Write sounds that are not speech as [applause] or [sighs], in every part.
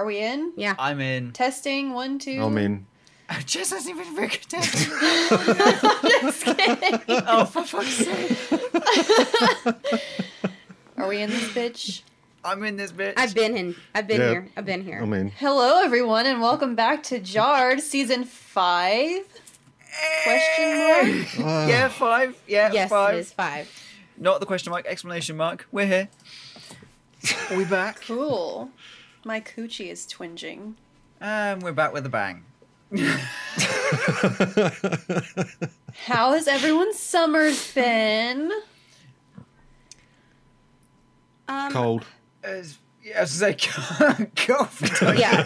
Are we in? Yeah. I'm in. Testing one, two. I mean, [laughs] Jess hasn't even very good test. [laughs] Just kidding. oh, for fuck's sake. Are we in this bitch? I'm in this bitch. I've been in. I've been Yeah. here. I've been here. I mean, Hello, everyone, and welcome back to Jarred Season Five. Question mark? ah, [laughs] Yeah, five. Yeah, yes, five. it is five. Not the question mark, explanation mark. We're here. Are we back? Cool. My coochie is twinging. And we're back with a bang. [laughs] How has everyone's summers been? Um, cold. As, yeah, I was gonna go. [laughs] Yeah,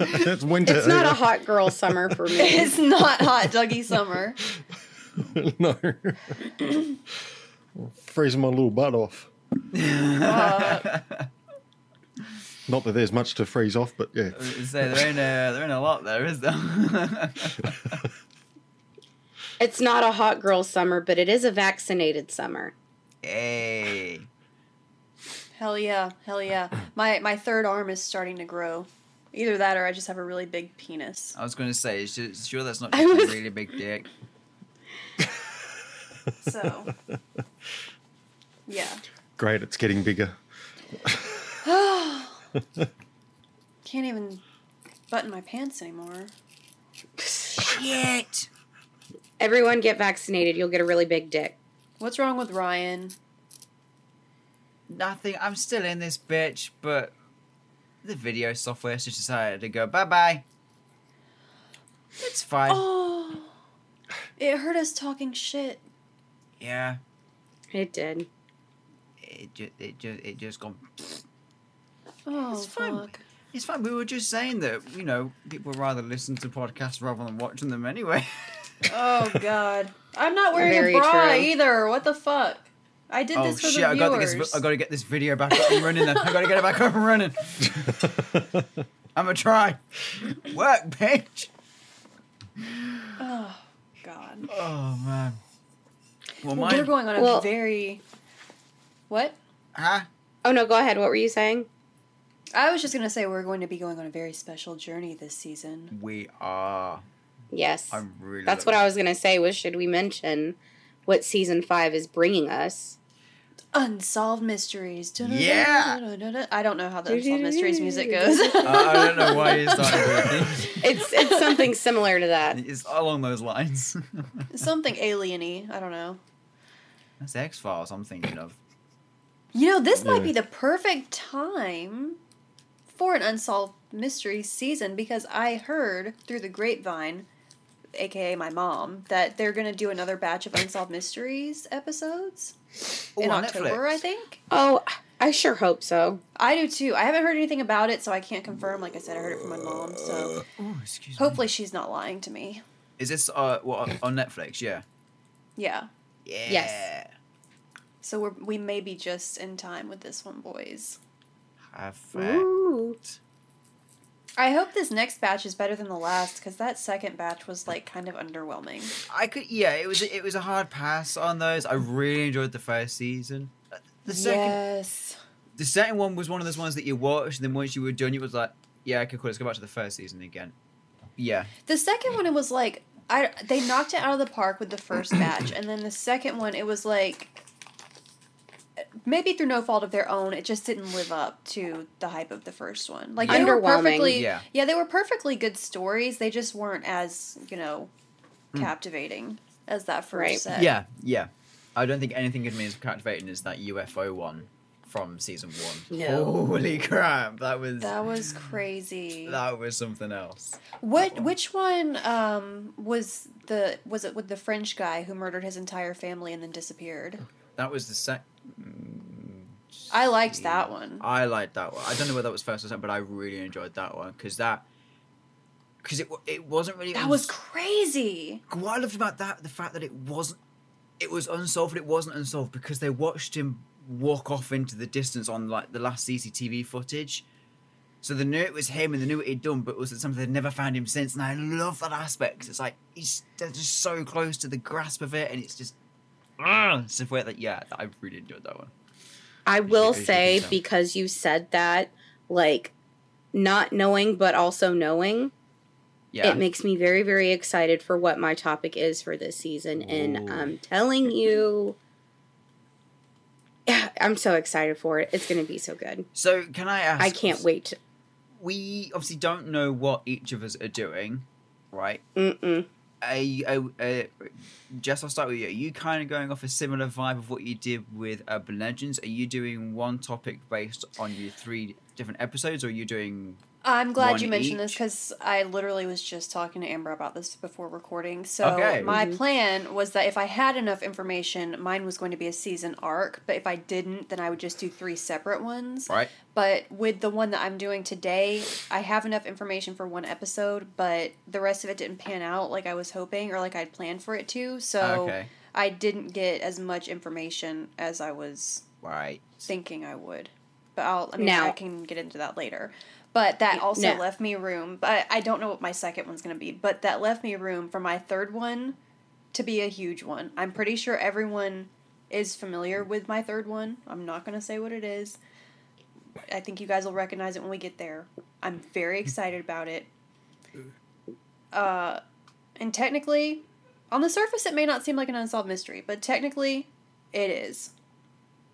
it's winter. it's not a hot girl summer for me. [laughs] It's not hot, Dougie summer. no. Freezing my little butt off. Uh, Not that there's much to freeze off, but yeah. I was gonna say there ain't a there ain't a lot there, is there? [laughs] It's not a hot girl summer, but it is a vaccinated summer. hey. hell yeah, hell yeah. My my third arm is starting to grow. Either that, or I just have a really big penis. I was going to say, is you- sure that's not just was- a really big dick. [laughs] So, [laughs] yeah. Great, it's getting bigger. [sighs] [laughs] Can't even button my pants anymore. Shit. Everyone get vaccinated. You'll get a really big dick. What's wrong with Ryan? Nothing. I'm still in this bitch, but the video software just decided to go bye bye. It's fine. Oh, it hurt us talking shit. Yeah. It did. It just it just it just gone. Oh, It's fine. fuck. It's fine. We were just saying that you know people would rather listen to podcasts rather than watching them anyway. [laughs] Oh god, I'm not wearing Very a bra true. either. What the fuck? I did oh this for shit! the I got to viewers. get this, I got to get this video back up and running. Then I got to get it back up and running. [laughs] I'm gonna try. Work, bitch. Oh god. Oh man. Well, Well, mine. we're going on a Well- very. What? huh? Oh no, go ahead. What were you saying? I was just gonna say we're going to be going on a very special journey this season. We are. Yes. I'm really. That's what I was gonna say. Was should we mention what season five is bringing us? Unsolved mysteries. Yeah. I don't know how the unsolved mysteries music goes. Uh, I don't know why you started doing it. [laughs] It's it's something similar to that. It's along those lines. [laughs] Something alieny. I don't know. That's X Files. I'm thinking of. You know, this might be the perfect time for an unsolved mysteries season because I heard through the grapevine, aka my mom, that they're going to do another batch of unsolved mysteries episodes in Ooh, on October, Netflix. I think. Oh, I sure hope so. I do too. I haven't heard anything about it, so I can't confirm. Like I said, I heard it from my mom, so Oh, excuse me. hopefully she's not lying to me. Is this uh what on Netflix? Yeah. Yeah. Yeah. Yes. So we're, we may be just in time with this one, boys. Ooh. I hope this next batch is better than the last because that second batch was like kind of underwhelming. I could. Yeah, it was. It was a hard pass on those. I really enjoyed the first season. Uh, The second. yes. The second one was one of those ones that you watched, and then once you were done, you was like, "Yeah, okay, cool. Let's go back to the first season again." Yeah. The second one, it was like I they knocked it out of the park with the first batch, and then the second one, it was like maybe through no fault of their own, it just didn't live up to the hype of the first one. Like they were perfectly, Yeah. they were perfectly good stories. They just weren't as you know Mm. captivating as that first Right. set. Yeah. Yeah. I don't think anything could be as captivating as that UFO one from season one. No. Holy crap! That was That was crazy. that was something else. What which one um was the was it with the French guy who murdered his entire family and then disappeared? That was the sec. I liked that one. I liked that one. I don't know whether that was first or second, but I really enjoyed that one because that because it it wasn't really That was crazy. what I loved about that the fact that it wasn't it was unsolved but it wasn't unsolved because they watched him walk off into the distance on like the last CCTV footage. So they knew it was him and they knew what he'd done, but it was something they'd never found him since. And I love that aspect. It's like he's they're just so close to the grasp of it, and it's just ah, it's the that yeah, I really enjoyed that one. I will as you say tell. because you said that, like not knowing but also knowing, Yeah. it makes me very, very excited for what my topic is for this season. And I'm telling you, yeah, [sighs] I'm so excited for it. It's going to be so good. so can I ask? I can't wait. We obviously don't know what each of us are doing, right? mm-mm. Jess, I'll start with you. Are you kind of going off a similar vibe of what you did with Urban Legends? Are you doing one topic based on your three different episodes, or are you doing? I'm glad you mentioned this because I literally was just talking to Amber about this before recording. So Okay. my Mhm. plan was that if I had enough information, mine was going to be a season arc. But if I didn't, then I would just do three separate ones. Right. But with the one that I'm doing today, I have enough information for one episode, but the rest of it didn't pan out like I was hoping or like I'd planned for it to. So okay. I didn't get as much information as I was Right. thinking I would. But I'll I mean Now- I can get into that later. But that also Now- left me room. But I don't know what my second one's gonna be. But that left me room for my third one to be a huge one. I'm pretty sure everyone is familiar with my third one. I'm not gonna say what it is. I think you guys will recognize it when we get there. I'm very excited about it. Uh, and technically, on the surface, it may not seem like an unsolved mystery, but technically, it is.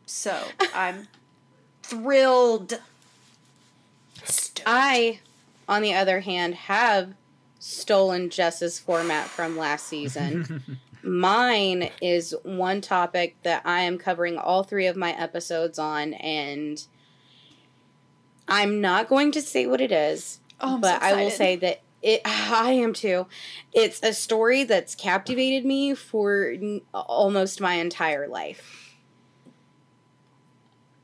So [laughs] I'm thrilled. Stoked. I, on the other hand, have stolen Jess's format from last season. [laughs] Mine is one topic that I am covering all three of my episodes on, and I'm not going to say what it is, Oh, I'm so but I will say that it. [laughs] I am too. It's a story that's captivated me for n- almost my entire life.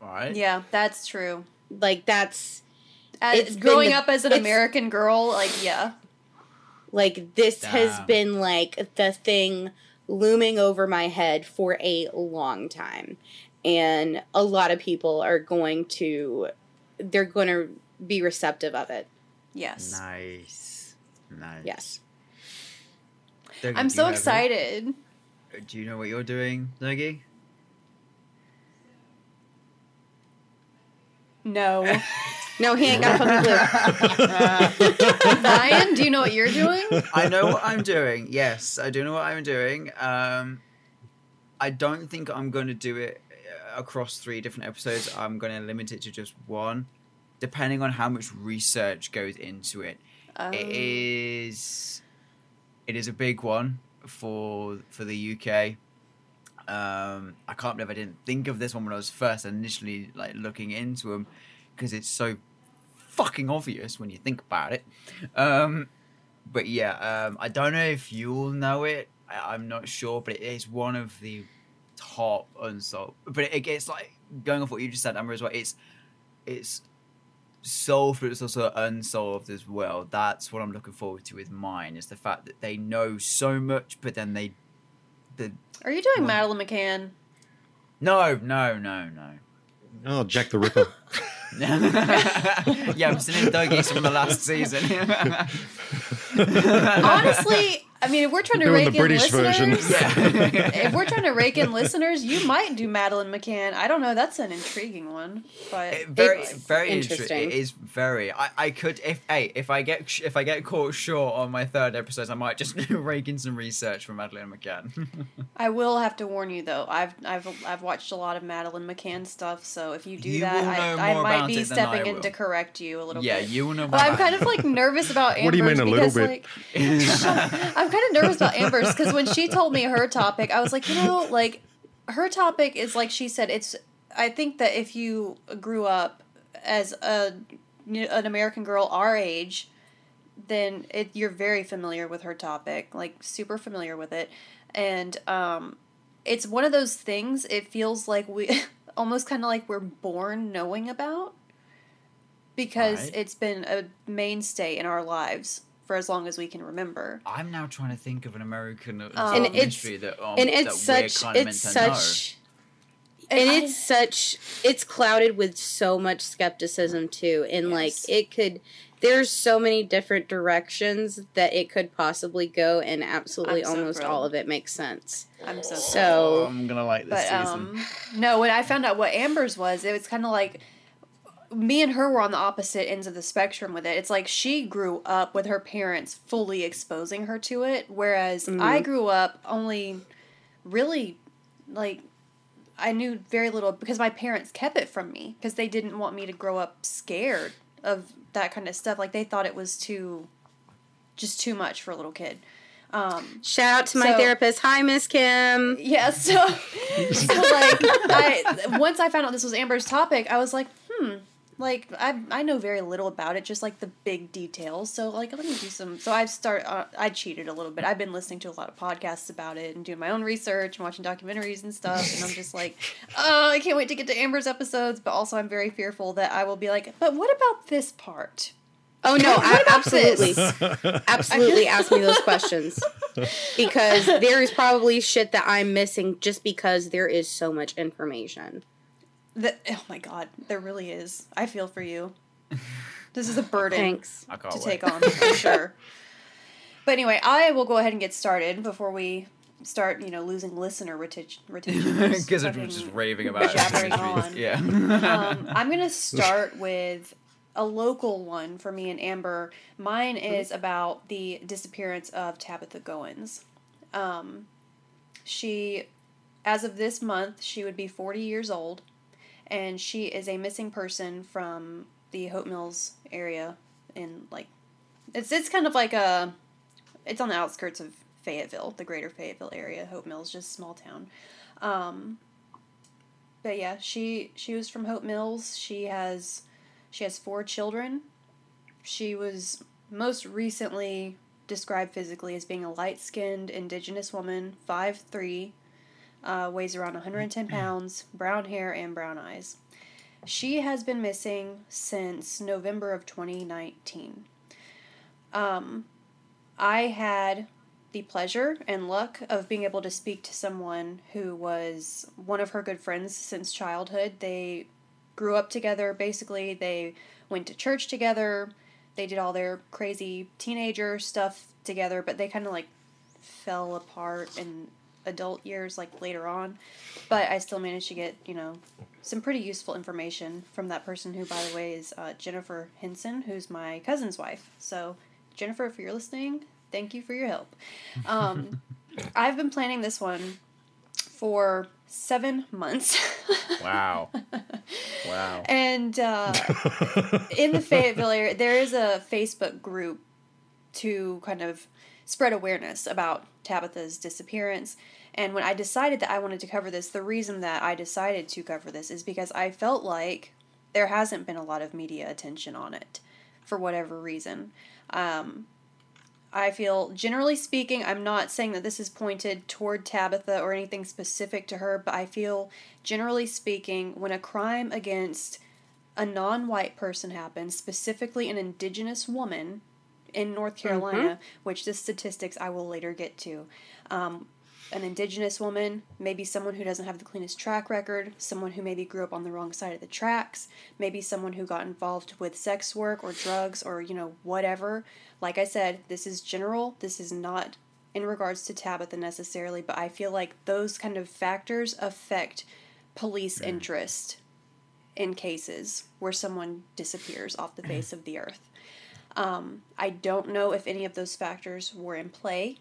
Right. Yeah, that's true. Like that's As, It's growing the- up as an American girl, like yeah, Like this has been like the thing looming over my head for a long time. And a lot of people are going to they're going to be receptive of it. yes. Nice. Nice. Yes. Dougie, I'm so you have it? excited. Uh, do you know what you're doing, Dougie? No, [laughs] No, he ain't got a fucking [laughs] clue. Ryan, do you know what you're doing? I know what I'm doing. Yes, I do know what I'm doing. Um, I don't think I'm going to do it uh, across three different episodes. I'm going to limit it to just one, depending on how much research goes into it. Um, It is, it is a big one for for the UK. Um, I can't believe I didn't think of this one when I was first initially like looking into them because it's so fucking obvious when you think about it. Um, but yeah, um, I don't know if you'll know it. I, I'm not sure, but it is one of the top unsolved. But it, it gets like going off what you just said, Amber, as well. It's it's solved, but it's also unsolved as well. That's what I'm looking forward to with mine. Is the fact that they know so much, but then they the Are you doing One. Madeleine McCann? no, no, no, no. Oh, Jack the Ripper. [laughs] [laughs] yeah, I'm still in Dougie from the last season. Honestly, I mean, if we're trying to Doing the rake in British version. listeners, [laughs] if we're trying to rake in listeners, you might do Madeleine McCann. I don't know. That's an intriguing one, but It- very, It's very interesting. interesting. It is very. I, I could if hey if I get if I get caught short on my third episode, I might just [laughs] rake in some research from Madeleine McCann. [laughs] I will have to warn you though. I've I've I've watched a lot of Madeleine McCann stuff, so if you do You that, I, I might be it than I stepping in to correct you a little yeah, bit. Yeah, you will know. But I'm kind of like nervous about Amber's What do you mean a little because bit? like I'm kind of nervous about Amber's because when she told me her topic, I was like, you know, like her topic is like she said. It's I think that if you grew up as a an American girl our age, then it, you're very familiar with her topic, like super familiar with it, and um, it's one of those things. It feels like we [laughs] almost kind of like we're born knowing about because Right. it's been a mainstay in our lives for as long as we can remember. I'm now trying to think of an American Um, sort of And it's- that um, and it's that we're such kind of it's meant to know. such And and I- it's such it's clouded with so much skepticism too and like it could there's so many different directions that it could possibly go and absolutely so almost thrilled. all of it makes sense I'm so So- I'm gonna like this But season. um, no, when I found out what Amber's was, it was kind of like me and her were on the opposite ends of the spectrum with it. It's like she grew up with her parents fully exposing her to it, whereas I grew up only really like I knew very little because my parents kept it from me because they didn't want me to grow up scared of that kind of stuff. Like they thought it was too just too much for a little kid. Um, Shout out to my So- therapist. Hi, Miss Kim. yeah, so [laughs] so like I once I found out this was Amber's topic, I was like, hmm, like I I know very little about it, just like the big details. So like let me do some. So I've start uh, I cheated a little bit. I've been listening to a lot of podcasts about it and doing my own research and watching documentaries and stuff. And I'm just like, [laughs] oh, I can't wait to get to Amber's episodes. But also I'm very fearful that I will be like, but what about this part? Oh no, I, absolutely, [laughs] absolutely. [laughs] Ask me those questions because there is probably shit that I'm missing just because there is so much information. The, oh my god, there really is. I feel for you. This is a burden. Thanks. To wait. take on for sure. But anyway, I will go ahead and get started before we start, you know, losing listener retention. retention Because I'm fucking- just raving about it. on. [laughs] Yeah. um, I'm gonna start with a local one for me and Amber. Mine is about the disappearance of Tabitha Goins. Um, she, as of this month, she would be 40 years old, and she is a missing person from the Hope Mills area. In like, it's it's kind of like a, it's on the outskirts of Fayetteville, the greater Fayetteville area. Hope Mills, just a small town. Um, but yeah, she she was from Hope Mills. She has she has four children. She was most recently described physically as being a light-skinned indigenous woman, 5'3", uh, weighs around 110 pounds, brown hair and brown eyes. She has been missing since November of 2019. Um, I had the pleasure and luck of being able to speak to someone who was one of her good friends since childhood. They grew up together, basically. They went to church together. They did all their crazy teenager stuff together, but they kind of like fell apart in adult years, like later on. But I still managed to get, you know, some pretty useful information from that person who, by the way, is uh, Jennifer Henson, who's my cousin's wife. So, Jennifer, if you're listening, thank you for your help. Um, [laughs] I've been planning this one for seven months. [laughs] wow. Wow. and uh, in the Fayetteville [laughs] area, there is a Facebook group to kind of spread awareness about Tabitha's disappearance. And when I decided that I wanted to cover this, the reason that I decided to cover this is because I felt like there hasn't been a lot of media attention on it for whatever reason. Um, I feel, generally speaking, I'm not saying that this is pointed toward Tabitha or anything specific to her, but I feel, generally speaking, when a crime against a non white person happens, specifically an indigenous woman in North Carolina, which the statistics I will later get to, um, an indigenous woman, maybe someone who doesn't have the cleanest track record, someone who maybe grew up on the wrong side of the tracks, maybe someone who got involved with sex work or drugs or, you know, whatever. Like I said, this is general. This is not in regards to Tabitha necessarily, but I feel like those kind of factors affect police interest in cases where someone disappears off the [clears throat] face of the earth. Um, I don't know if any of those factors were in play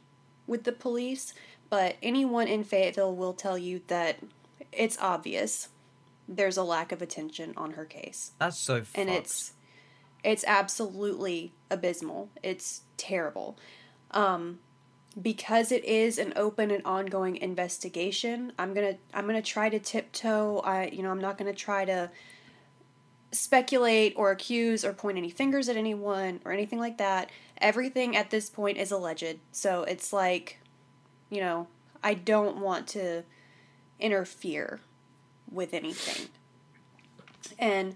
with the police, but anyone in Fayetteville will tell you that it's obvious there's a lack of attention on her case. That's so fucked. And it's it's absolutely abysmal. It's terrible. Um because it is an open and ongoing investigation, I'm going to I'm going to try to tiptoe. I you know, I'm not going to try to speculate or accuse or point any fingers at anyone or anything like that. Everything at this point is alleged. So it's like, you know, I don't want to interfere with anything. And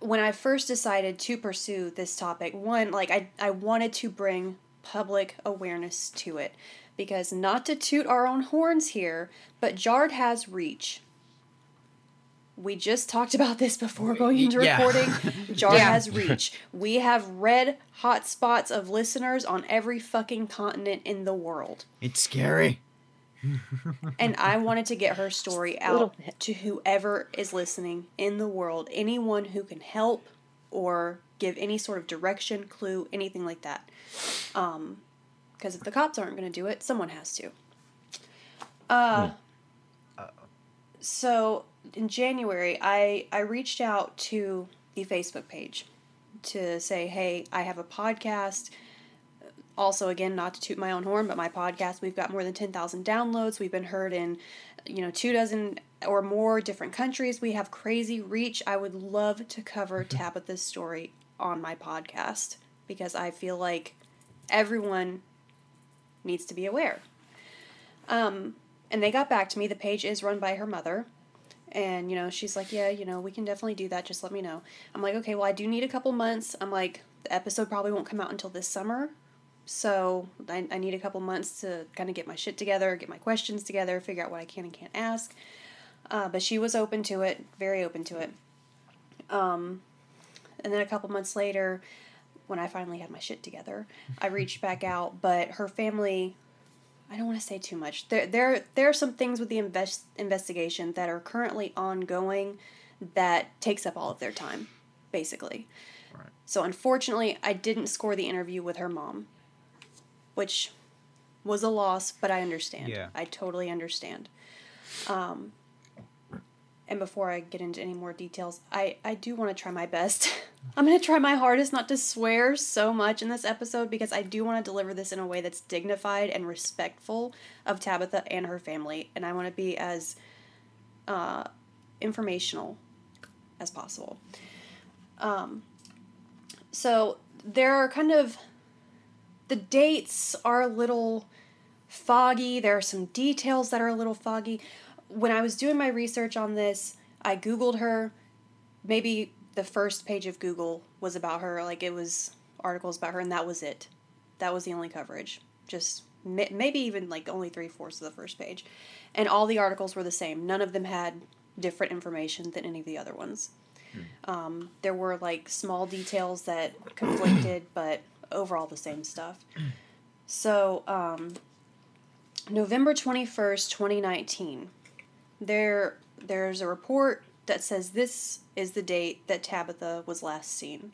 when I first decided to pursue this topic, one, like I, I wanted to bring public awareness to it. Because not to toot our own horns here, but Jard has reach. We just talked about this before going into Yeah. recording. [laughs] Jar Yeah. has reach. We have red hot spots of listeners on every fucking continent in the world. It's scary. [laughs] and I wanted to get her story out to whoever is listening in the world, anyone who can help or give any sort of direction, clue, anything like that. Um, because if the cops aren't going to do it, someone has to. Uh, so in January, I I reached out to the Facebook page to say, hey, I have a podcast. Also, again, not to toot my own horn, but my podcast, we've got more than 10,000 downloads. We've been heard in, you know, two dozen or more different countries. We have crazy reach. I would love to cover Tabitha's story on my podcast because I feel like everyone needs to be aware. Um, and they got back to me. The page is run by her mother. And, you know, she's like, yeah, you know, we can definitely do that. Just let me know. I'm like, okay, well, I do need a couple months. I'm like, the episode probably won't come out until this summer. So I, I need a couple months to kind of get my shit together, get my questions together, figure out what I can and can't ask. Uh, but she was open to it, very open to it. Um, and then a couple months later, when I finally had my shit together, I reached back out, but her family I don't want to say too much. There, there, there are some things with the invest, investigation that are currently ongoing that takes up all of their time, basically. Right. So unfortunately, I didn't score the interview with her mom, which was a loss, but I understand. Yeah. I totally understand. Um, and before I get into any more details, I, I do want to try my best. [laughs] I'm going to try my hardest not to swear so much in this episode because I do want to deliver this in a way that's dignified and respectful of Tabitha and her family. And I want to be as uh, informational as possible. Um, so there are kind of. The dates are a little foggy. There are some details that are a little foggy. When I was doing my research on this, I Googled her. Maybe the first page of Google was about her. Like it was articles about her, and that was it. That was the only coverage. Just maybe even like only three fourths of the first page. And all the articles were the same. None of them had different information than any of the other ones. Um, there were like small details that conflicted, [clears throat] but overall the same stuff. So, um, November 21st, 2019, there there's a report that says this is the date that Tabitha was last seen.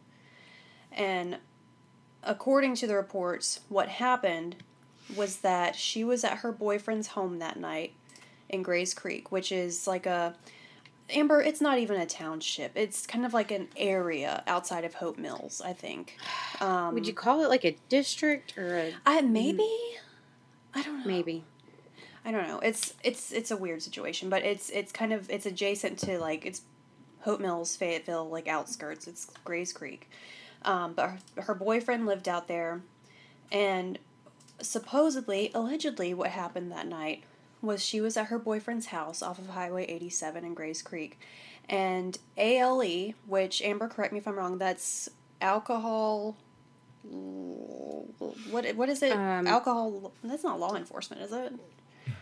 And according to the reports, what happened was that she was at her boyfriend's home that night in Grays Creek, which is like a Amber, it's not even a township. It's kind of like an area outside of Hope Mills, I think. Um, Would you call it like a district or a I maybe. I don't know. maybe? I don't know. It's it's it's a weird situation, but it's it's kind of it's adjacent to like it's Hope Mills, Fayetteville, like outskirts. It's Grays Creek, um, but her, her boyfriend lived out there, and supposedly, allegedly, what happened that night was she was at her boyfriend's house off of Highway 87 in Grays Creek, and ALE, which Amber, correct me if I'm wrong, that's alcohol. What what is it? Um, alcohol. That's not law enforcement, is it?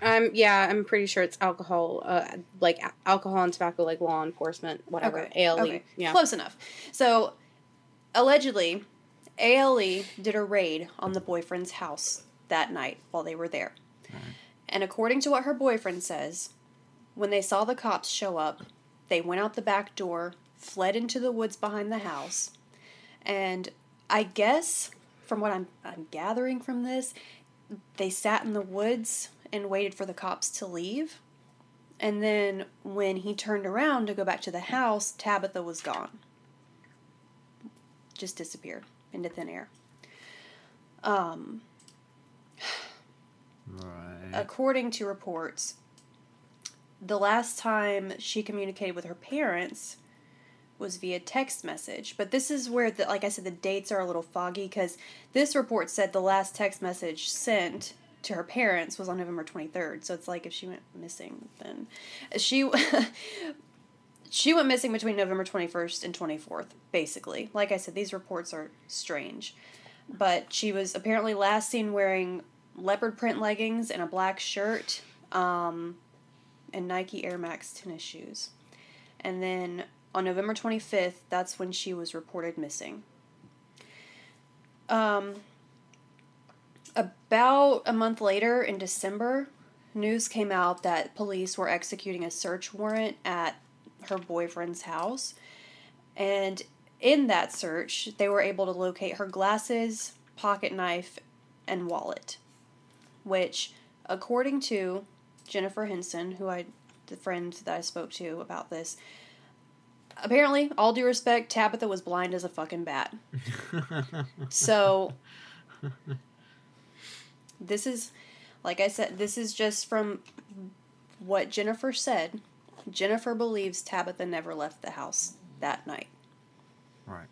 Um, yeah, I'm pretty sure it's alcohol, uh, like alcohol and tobacco, like law enforcement, whatever. Okay. ALE. Okay. Yeah. Close enough. So, allegedly, ALE did a raid on the boyfriend's house that night while they were there. And according to what her boyfriend says, when they saw the cops show up, they went out the back door, fled into the woods behind the house, and I guess from what I'm I'm gathering from this, they sat in the woods and waited for the cops to leave. And then when he turned around to go back to the house, Tabitha was gone. Just disappeared into thin air. Um, Right. according to reports, the last time she communicated with her parents was via text message. But this is where, the, like I said, the dates are a little foggy because this report said the last text message sent to her parents was on November 23rd. So it's like if she went missing, then she. [laughs] She went missing between November 21st and 24th, basically. Like I said, these reports are strange. But she was apparently last seen wearing leopard print leggings and a black shirt um, and Nike Air Max tennis shoes. And then on November 25th, that's when she was reported missing. Um, about a month later, in December, news came out that police were executing a search warrant at her boyfriend's house. And in that search, they were able to locate her glasses, pocket knife, and wallet. Which, according to Jennifer Henson, who I, the friend that I spoke to about this, apparently, all due respect, Tabitha was blind as a fucking bat. [laughs] so, this is, like I said, this is just from what Jennifer said. Jennifer believes Tabitha never left the house that night Right.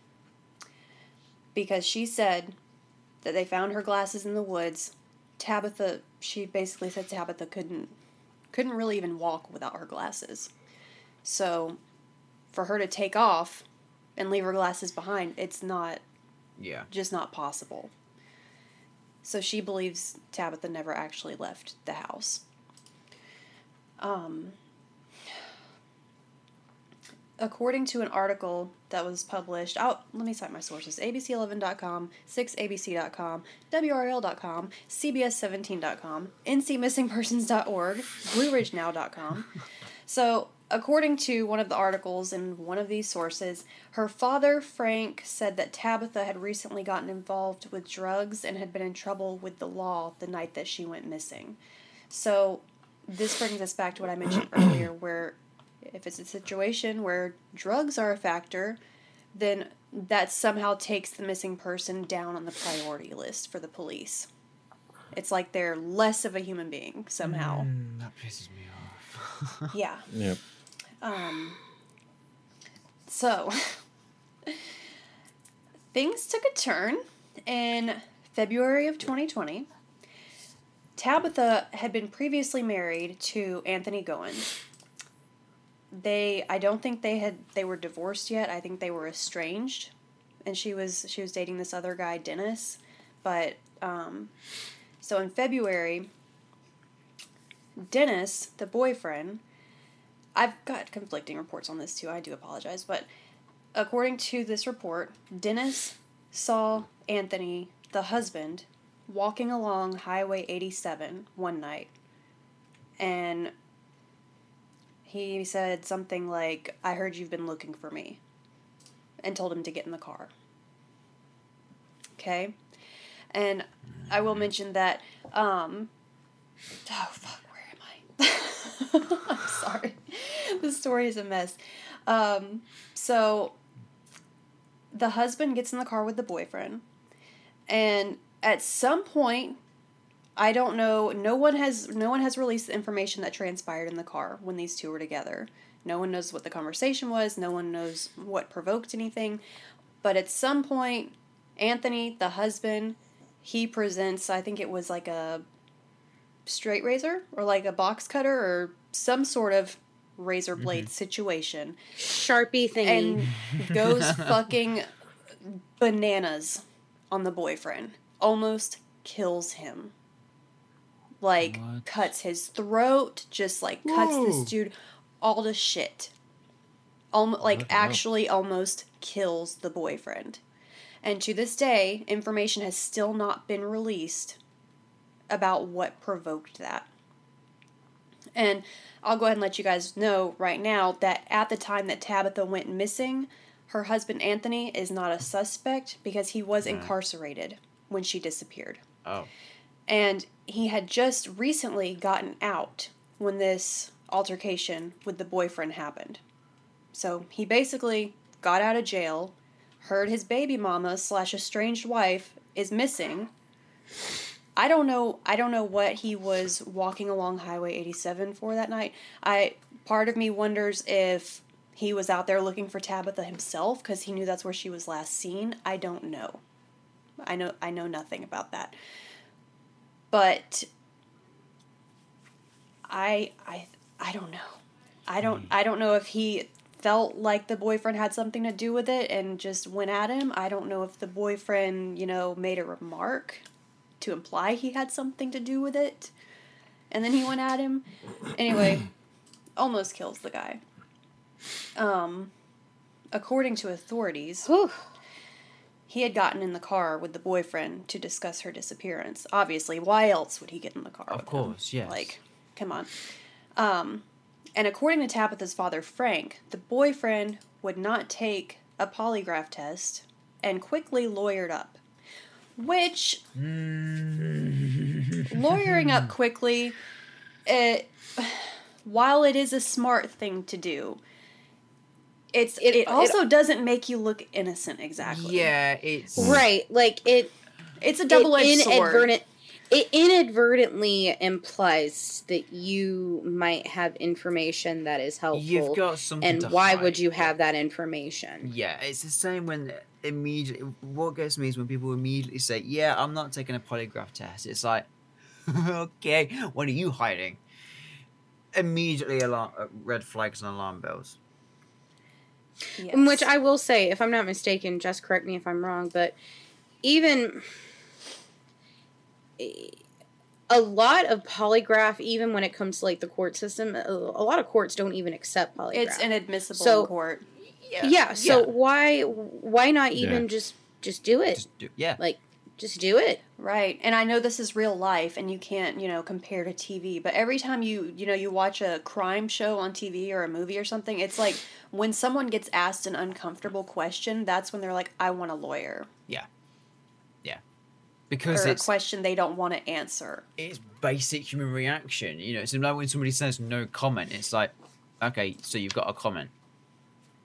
because she said that they found her glasses in the woods. Tabitha, she basically said Tabitha couldn't couldn't really even walk without her glasses. So, for her to take off and leave her glasses behind, it's not Yeah. just not possible. So she believes Tabitha never actually left the house. Um, according to an article that was published, out let me cite my sources: ABC11.com, 6ABC.com, WRL.com, CBS17.com, NCMissingPersons.org, BlueRidgeNow.com. So, according to one of the articles in one of these sources, her father, Frank, said that Tabitha had recently gotten involved with drugs and had been in trouble with the law the night that she went missing. So, this brings us back to what I mentioned [clears throat] earlier, where if it's a situation where drugs are a factor, then that somehow takes the missing person down on the priority list for the police. It's like they're less of a human being somehow. Mm, that pisses me off. [laughs] Yeah. Yep. Um, so, [laughs] things took a turn in February of 2020. Tabitha had been previously married to Anthony Goins. They, I don't think they had, they were divorced yet. I think they were estranged, and she was she was dating this other guy, Dennis. But um, so in February, Dennis, the boyfriend, I've got conflicting reports on this too. I do apologize, but according to this report, Dennis saw Anthony, the husband, walking along Highway 87 one night. And he said something like, I heard you've been looking for me. And told him to get in the car. Okay? And I will mention that, um, oh fuck, where am I? [laughs] I'm sorry. [laughs] the story is a mess. Um, so the husband gets in the car with the boyfriend, and at some point, I don't know. No one has no one has released the information that transpired in the car when these two were together. No one knows what the conversation was. No one knows what provoked anything. But at some point, Anthony, the husband, he presents. I think it was like a straight razor or like a box cutter or some sort of razor mm-hmm. blade situation Sharpie thingy. and goes [laughs] fucking bananas on the boyfriend. Almost kills him. Like What? cuts his throat, just like cuts Whoa. this dude all to shit. Almost like What hell? actually almost kills the boyfriend. And to this day, information has still not been released about what provoked that. And I'll go ahead and let you guys know right now that at the time that Tabitha went missing, her husband Anthony is not a suspect because he was mm. incarcerated when she disappeared. oh. And he had just recently gotten out when this altercation with the boyfriend happened. So he basically got out of jail, heard his baby mama slash estranged wife is missing. I don't know. I don't know what he was walking along Highway 87 for that night. I part of me wonders if he was out there looking for Tabitha himself because he knew that's where she was last seen. I don't know. I know. I know nothing about that but I I I don't know. I don't hmm. I don't know if he felt like the boyfriend had something to do with it and just went at him. I don't know if the boyfriend, you know, made a remark to imply he had something to do with it and then he went at him. Anyway, [coughs] almost kills the guy. Um according to authorities, Whew. he had gotten in the car with the boyfriend to discuss her disappearance. Obviously, why else would he get in the car? Of with him? course, yes. Like, Come on. Um, and according to Tabitha's father, Frank, the boyfriend would not take a polygraph test and quickly lawyered up. Which, mm. [laughs] lawyering up quickly, it, while it is a smart thing to do, it's It- it, it- also doesn't make you look innocent exactly. Yeah, it's Right. Like it It's a double edged it sword. Inadvertent it inadvertently implies that you might have information that is helpful. you've got something. and to why hide. would you have that information? Yeah, it's the same when immediately. What gets me is when people immediately say, "Yeah, I'm not taking a polygraph test." It's like, [laughs] okay, what are you hiding? Immediately, alarm, uh, red flags and alarm bells. Yes. In which I will say, if I'm not mistaken, just correct me if I'm wrong, but even a lot of polygraph, even when it comes to like the court system, a a lot of courts don't even accept polygraph. it's inadmissible So- in court. yeah, yeah so why why not even Yeah. just just do it? Just do, yeah, like just do it. Right. And I know this is real life and you can't, you know, compare to TV, but every time you, you know, you watch a crime show on TV or a movie or something, it's like when someone gets asked an uncomfortable question, that's when they're like, I want a lawyer. Because or a question they don't want to answer. it's basic human reaction. You know, it's like when somebody says no comment. It's like, okay, so you've got a comment.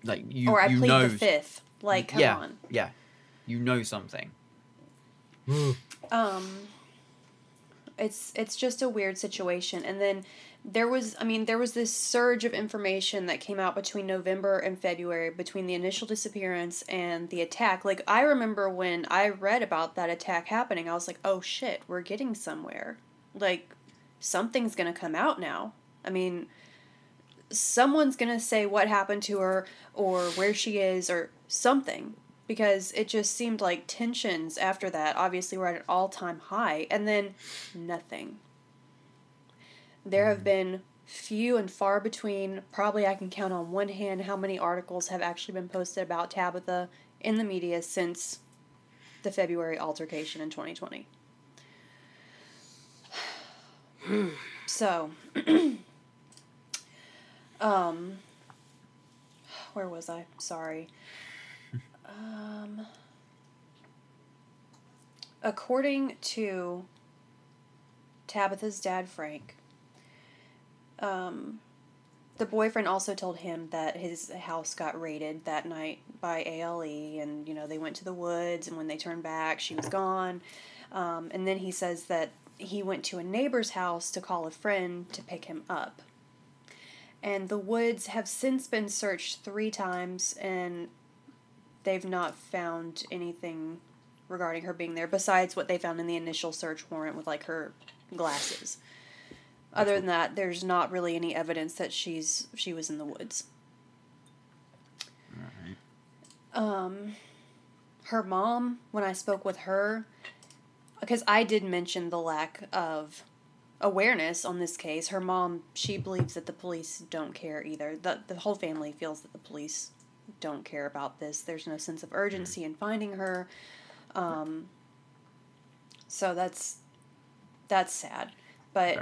Like you, or I you plead know, the fifth. Like, come yeah, on. yeah, you know something. [sighs] um it's it's just a weird situation and then there was i mean there was this surge of information that came out between november and february between the initial disappearance and the attack. Like i remember when i read about that attack happening i was like oh shit we're getting somewhere. Like something's gonna come out now. I mean someone's gonna say what happened to her or where she is or something because it just seemed like tensions after that obviously were at an all-time high and then nothing there have been few and far between. Probably i can count on one hand how many articles have actually been posted about tabitha in the media since the february altercation in 2020 [sighs] so [clears throat] um where was i? Sorry. Um, according to Tabitha's dad, Frank, um, the boyfriend also told him that his house got raided that night by ALE, and you know they went to the woods, and when they turned back, she was gone. Um, and then he says that he went to a neighbor's house to call a friend to pick him up. And the woods have since been searched three times, and they've not found anything regarding her being there besides what they found in the initial search warrant with like her glasses. Other than that, there's not really any evidence that she's she was in the woods. Um, her mom, when I spoke with her, because I did mention the lack of awareness on this case, her mom she believes that the police don't care either. the The whole family feels that the police don't care about this. There's no sense of urgency in finding her. Um, so that's that's sad. But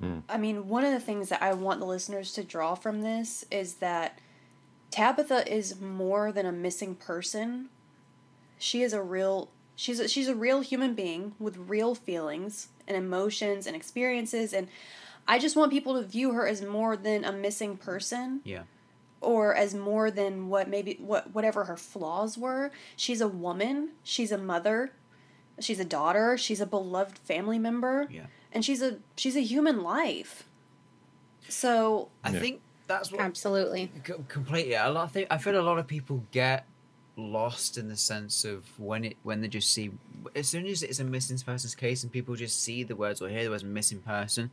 Very. I mean, one of the things that I want the listeners to draw from this is that Tabitha is more than a missing person. She is a real she's a, she's a real human being with real feelings and emotions and experiences and I just want people to view her as more than a missing person Yeah. or as more than what maybe what whatever her flaws were. She's a woman, she's a mother, she's a daughter, she's a beloved family member, Yeah. and she's a she's a human life. So I Yeah. think that's what Absolutely. Completely. A lot. I think I feel a lot of people get lost in the sense of when it when they just see as soon as it's a missing person's case and people just see the words or hear the words missing person,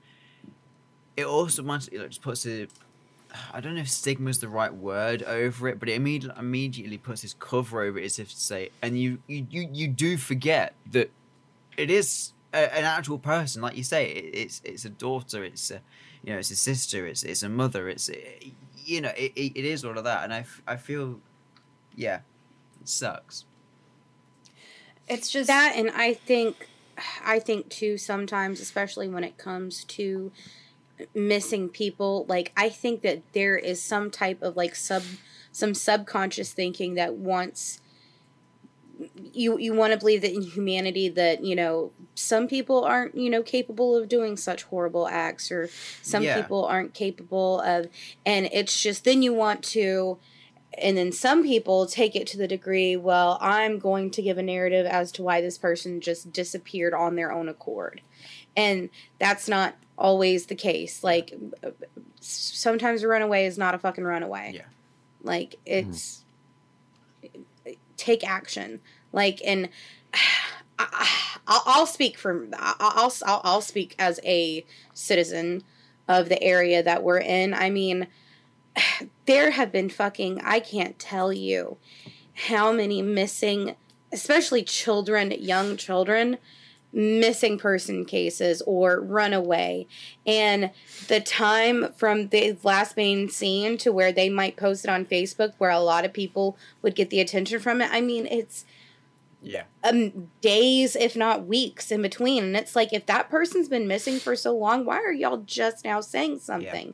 it also automatically just puts a I don't know if stigma is the right word over it, but it immediately immediately puts this cover over it as if to say, and you you you, you do forget that it is a, an actual person, like you say, it, it's it's a daughter, it's a you know, it's a sister, it's it's a mother, it's eh, you know, it, it, it is all of that, and I, f- I feel, yeah, it sucks. it's just that and i think i think too sometimes especially when it comes to missing people, like I think that there is some type of like sub some subconscious thinking that wants you you want to believe that in humanity that you know some people aren't you know capable of doing such horrible acts or some Yeah. people aren't capable of and it's just then you want to and then some people take it to the degree well i'm going to give a narrative as to why this person just disappeared on their own accord and that's not always the case. Like sometimes a runaway is not a fucking runaway. Yeah. like mm-hmm. it's take action. Like and [sighs] I, I'll, I'll speak for I'll, I'll I'll speak as a citizen of the area that we're in. I mean [sighs] there have been fucking i can't tell you how many missing especially children young children missing person cases or runaway and the time from the last main scene to where they might post it on facebook where a lot of people would get the attention from it i mean it's Yeah. um, days, if not weeks, in between. And it's like, if that person's been missing for so long, why are y'all just now saying something?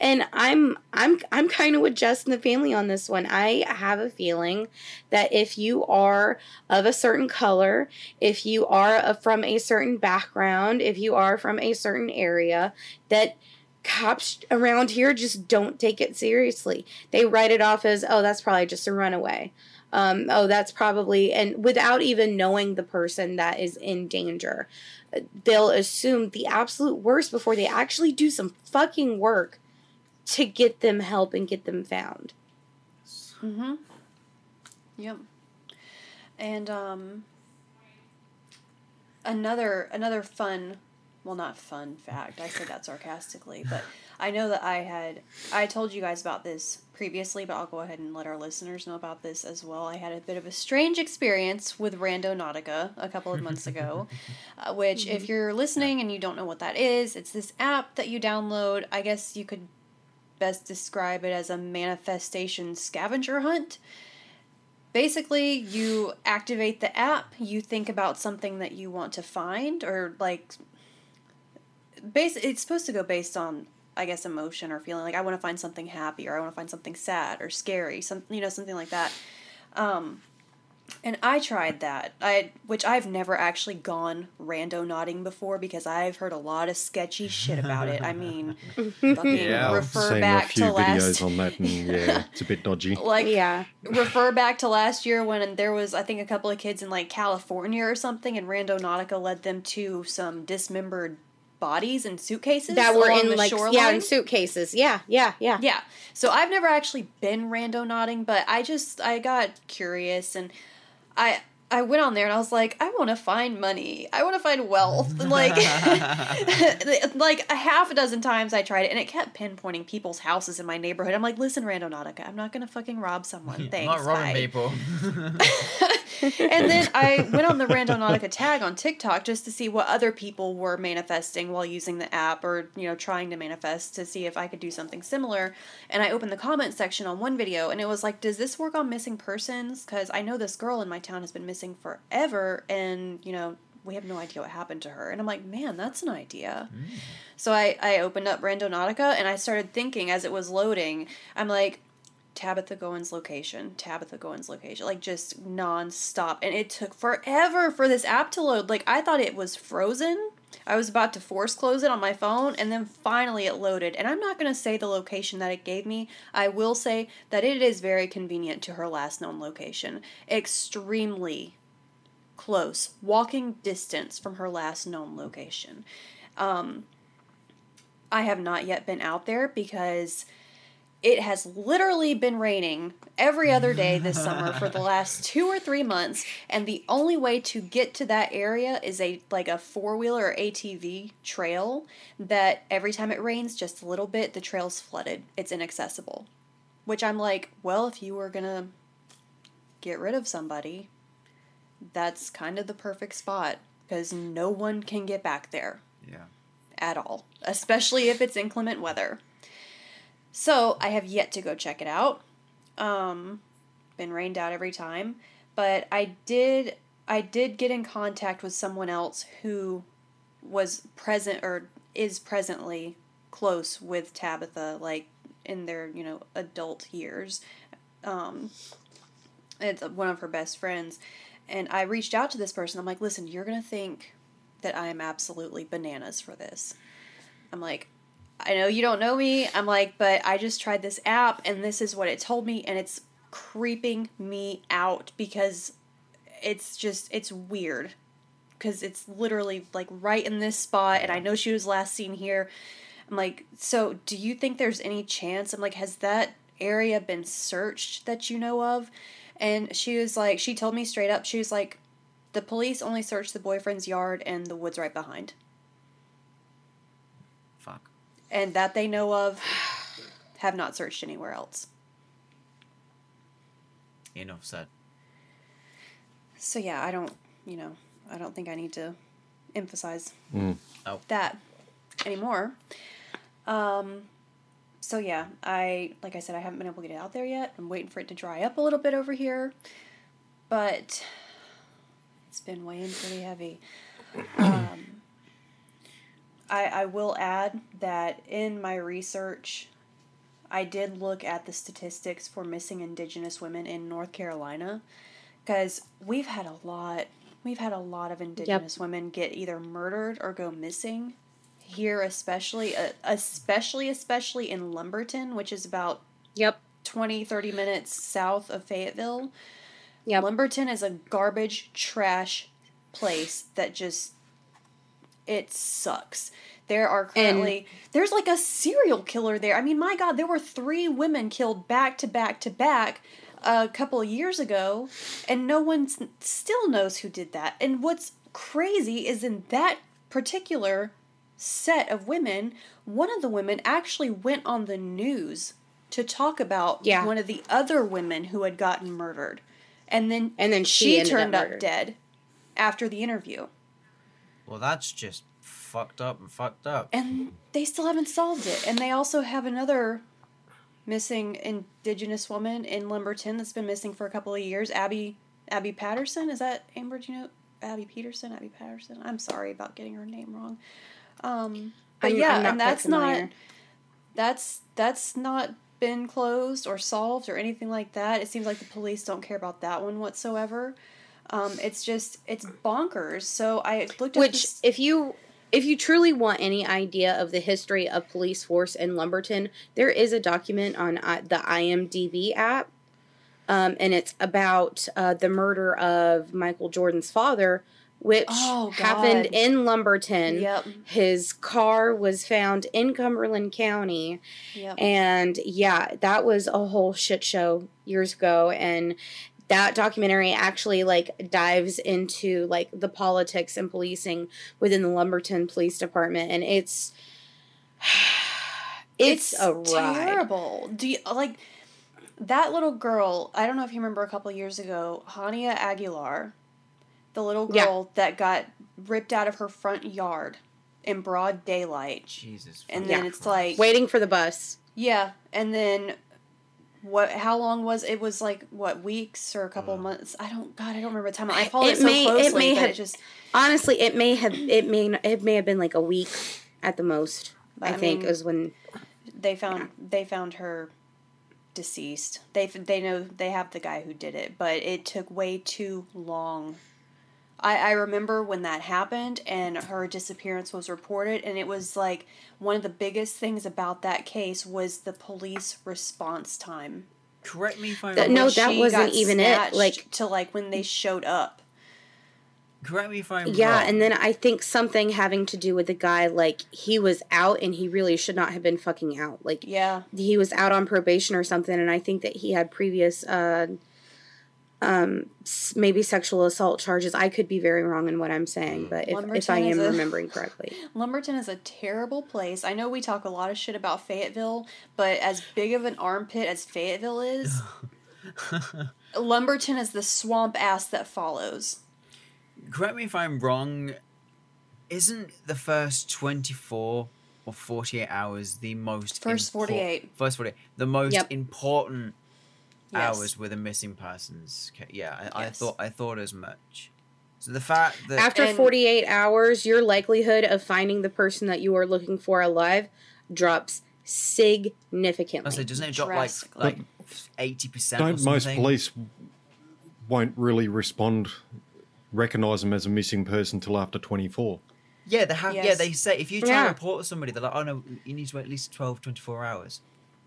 And I'm, I'm, I'm kind of with Jess and the family on this one. I have a feeling that if you are of a certain color, if you are a, from a certain background, if you are from a certain area, that cops around here just don't take it seriously. They write it off as, oh, that's probably just a runaway um, oh, that's probably, and without even knowing the person that is in danger, they'll assume the absolute worst before they actually do some fucking work to get them help and get them found. Mm-hmm. Yep. And um another another fun well not fun fact, I say that sarcastically, but I know that I had I told you guys about this previously, but I'll go ahead and let our listeners know about this as well. I had a bit of a strange experience with Randonautica a couple of months ago, [laughs] uh, which if you're listening and you don't know what that is, it's this app that you download. I guess you could best describe it as a manifestation scavenger hunt. Basically, you activate the app, you think about something that you want to find, or like, base. It's supposed to go based on, I guess, emotion or feeling. Like I want to find something happy, or I want to find something sad or scary, some you know something like that. Um, and I tried that. I which I've never actually gone randonauting before because I've heard a lot of sketchy shit about it. I mean, [laughs] fucking Yeah. refer Seen a back few to last on that, and yeah, it's a bit dodgy. [laughs] like Yeah. refer back to last year when there was I think a couple of kids in like California or something and Randonautica led them to some dismembered bodies and suitcases That were in the like, shoreline. yeah, in suitcases. Yeah, yeah, yeah. Yeah. So I've never actually been randonauting, but I just I got curious and I I went on there and I was like, I want to find money. I want to find wealth. And [laughs] like [laughs] like a half a dozen times I tried it and it kept pinpointing people's houses in my neighborhood. I'm like, "Listen, Randonautica, I'm not going to fucking rob someone. [laughs] Thanks." Not robbing bye." people. and then I went on the Randonautica tag on TikTok just to see what other people were manifesting while using the app or, you know, trying to manifest to see if I could do something similar. And I opened the comment section on one video and it was like, does this work on missing persons? Because I know this girl in my town has been missing forever and, you know, we have no idea what happened to her. And I'm like, man, that's an idea. Mm. So I, I opened up Randonautica and I started thinking as it was loading, I'm like, Tabitha Goins location, Tabitha Goins location, like just nonstop. And it took forever for this app to load. Like I thought it was frozen. I was about to force close it on my phone and then finally it loaded. And I'm not going to say the location that it gave me. I will say that it is very convenient to her last known location. Extremely close, walking distance from her last known location. Um, I have not yet been out there because it has literally been raining every other day this summer for the [laughs] last two or three months and the only way to get to that area is a like a four-wheeler or atv trail that every time it rains just a little bit the trail's flooded it's inaccessible which i'm like well if you were gonna get rid of somebody that's kind of the perfect spot because no one can get back there yeah. at all, especially if it's inclement weather. So I have yet to go check it out. Um, been rained out every time, but I did I did get in contact with someone else who was present or is presently close with Tabitha, like in their you know adult years. Um, it's one of her best friends, and I reached out to this person. I'm like, listen, you're gonna think that I am absolutely bananas for this. I'm like, I know you don't know me. I'm like, but I just tried this app and this is what it told me and it's creeping me out because it's just it's weird because it's literally like right in this spot and I know she was last seen here. I'm like, so do you think there's any chance? I'm like, has that area been searched that you know of? And she was like, she told me straight up, she was like, the police only searched the boyfriend's yard and the woods right behind. Fuck. And that they know of, [sighs] have not searched anywhere else. Enough said. So yeah, I don't, you know, I don't think I need to emphasize Mm. Oh. that anymore. Um, so yeah, I like I said, I haven't been able to get it out there yet. I'm waiting for it to dry up a little bit over here, but it's been weighing pretty heavy. Um, I I will add that in my research, I did look at the statistics for missing Indigenous women in North Carolina, because we've had a lot. We've had a lot of Indigenous women get either murdered or go missing here especially uh, especially especially in lumberton which is about Yep. 20 30 minutes south of fayetteville Yep. lumberton is a garbage trash place that just it sucks there are currently there's like a serial killer there i mean my god there were three women killed back to back to back a couple of years ago and no one still knows who did that and what's crazy is in that particular set of women, one of the women actually went on the news to talk about Yeah. one of the other women who had gotten murdered. And then And then she she ended up turned up, dead after the interview. Well, that's just fucked up and fucked up. And they still haven't solved it. And they also have another missing indigenous woman in Lumberton that's been missing for a couple of years. Abby Abby Patterson. Is that Amber, do you know Abby Peterson? Abby Patterson. I'm sorry about getting her name wrong. Um but I'm- yeah, I'm and that's not that's that's not been closed or solved or anything like that. It seems like the police don't care about that one whatsoever. Um, it's just it's bonkers. So I looked at Which, this, if you if you truly want any idea of the history of police force in Lumberton, there is a document on I the IMDb app, um, and it's about uh, the murder of Michael Jordan's father, which Oh, happened in Lumberton. Yep. His car was found in Cumberland County. Yep. And yeah, that was a whole shit show years ago. And that documentary actually like dives into like the politics and policing within the Lumberton Police Department. And it's [sighs] it's, a ride. terrible. Do you like that little girl? I don't know if you remember a couple years ago, Hania Aguilar, the little Yeah. girl that got ripped out of her front yard in broad daylight, Jesus. and fucking then it's like Waiting for the bus. Yeah, and then what? How long was it? Was like what weeks or a couple Uh. months? I don't. God, I don't remember the time. I followed It it, so may- it closely may that have- it just. Honestly, it may have it may it may have been like a week at the most. I, I think mean- is when They found they found her deceased. They they know they have the guy who did it, but it took way too long. I, I remember when that happened and her disappearance was reported, and it was like one of the biggest things about that case was the police response time. Correct me if I'm That- wrong. no, that wasn't even it, like- to like when they showed up. Correct me if I'm Yeah, wrong. and then I think something having to do with the guy, like he was out and he really should not have been fucking out. Like Yeah, he was out on probation or something, and I think that he had previous, uh, um, maybe sexual assault charges. I could be very wrong in what I'm saying, but if, if Lumberton I is am a- [laughs] remembering correctly, Lumberton is a terrible place. I know we talk a lot of shit about Fayetteville, but as big of an armpit as Fayetteville is, [laughs] Lumberton is the swamp ass that follows. Correct me if I'm wrong. Isn't the first 24 or 48 hours the most First 48. First 48. The most Yep. important Yes. hours with a missing persons. ca- Yeah, I, I thought I thought as much. So the fact that after And- 48 hours, your likelihood of finding the person that you are looking for alive, drops significantly. I say, doesn't it drop like like eighty percent? Don't most police won't really respond, recognise them as a missing person till after 24? Yeah, they have. Yeah, they say if you try Yeah. to report somebody, they're like, "Oh no, you need to wait at least 12, 24 hours."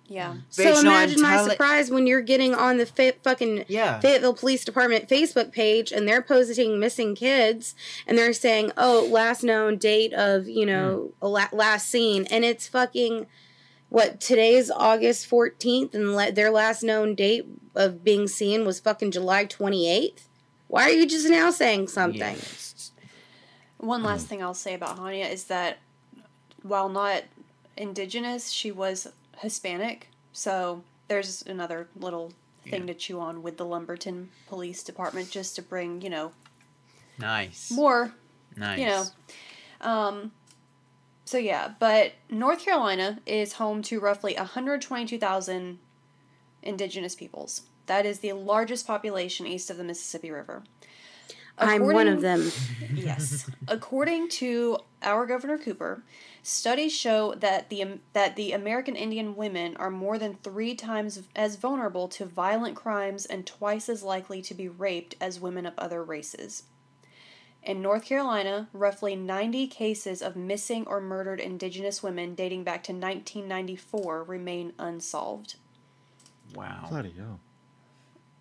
Yeah. Mm. So Bitch, no, I'm imagine my telling- surprise when you're getting on the fa- fucking Yeah. Fayetteville Police Department Facebook page and they're posting missing kids and they're saying, "Oh, last known date of you know mm. a la- last seen," and it's fucking what today's August fourteenth and le- their last known date of being seen was fucking July twenty eighth. Why are you just now saying something? Yeah, it's- One last mm. thing I'll say about Hania is that while not indigenous, she was Hispanic. So there's another little thing to chew on with the Lumberton Police Department just to bring, you know, nice. more nice. you know. Um, so yeah, but North Carolina is home to roughly 122,000 indigenous peoples. That is the largest population east of the Mississippi River. I'm one of them. Yes. According to our Governor Cooper, studies show that the um, that the American Indian women are more than 3 times as vulnerable to violent crimes and twice as likely to be raped as women of other races. In North Carolina, roughly 90 cases of missing or murdered indigenous women dating back to 1994 remain unsolved. Wow. Bloody hell.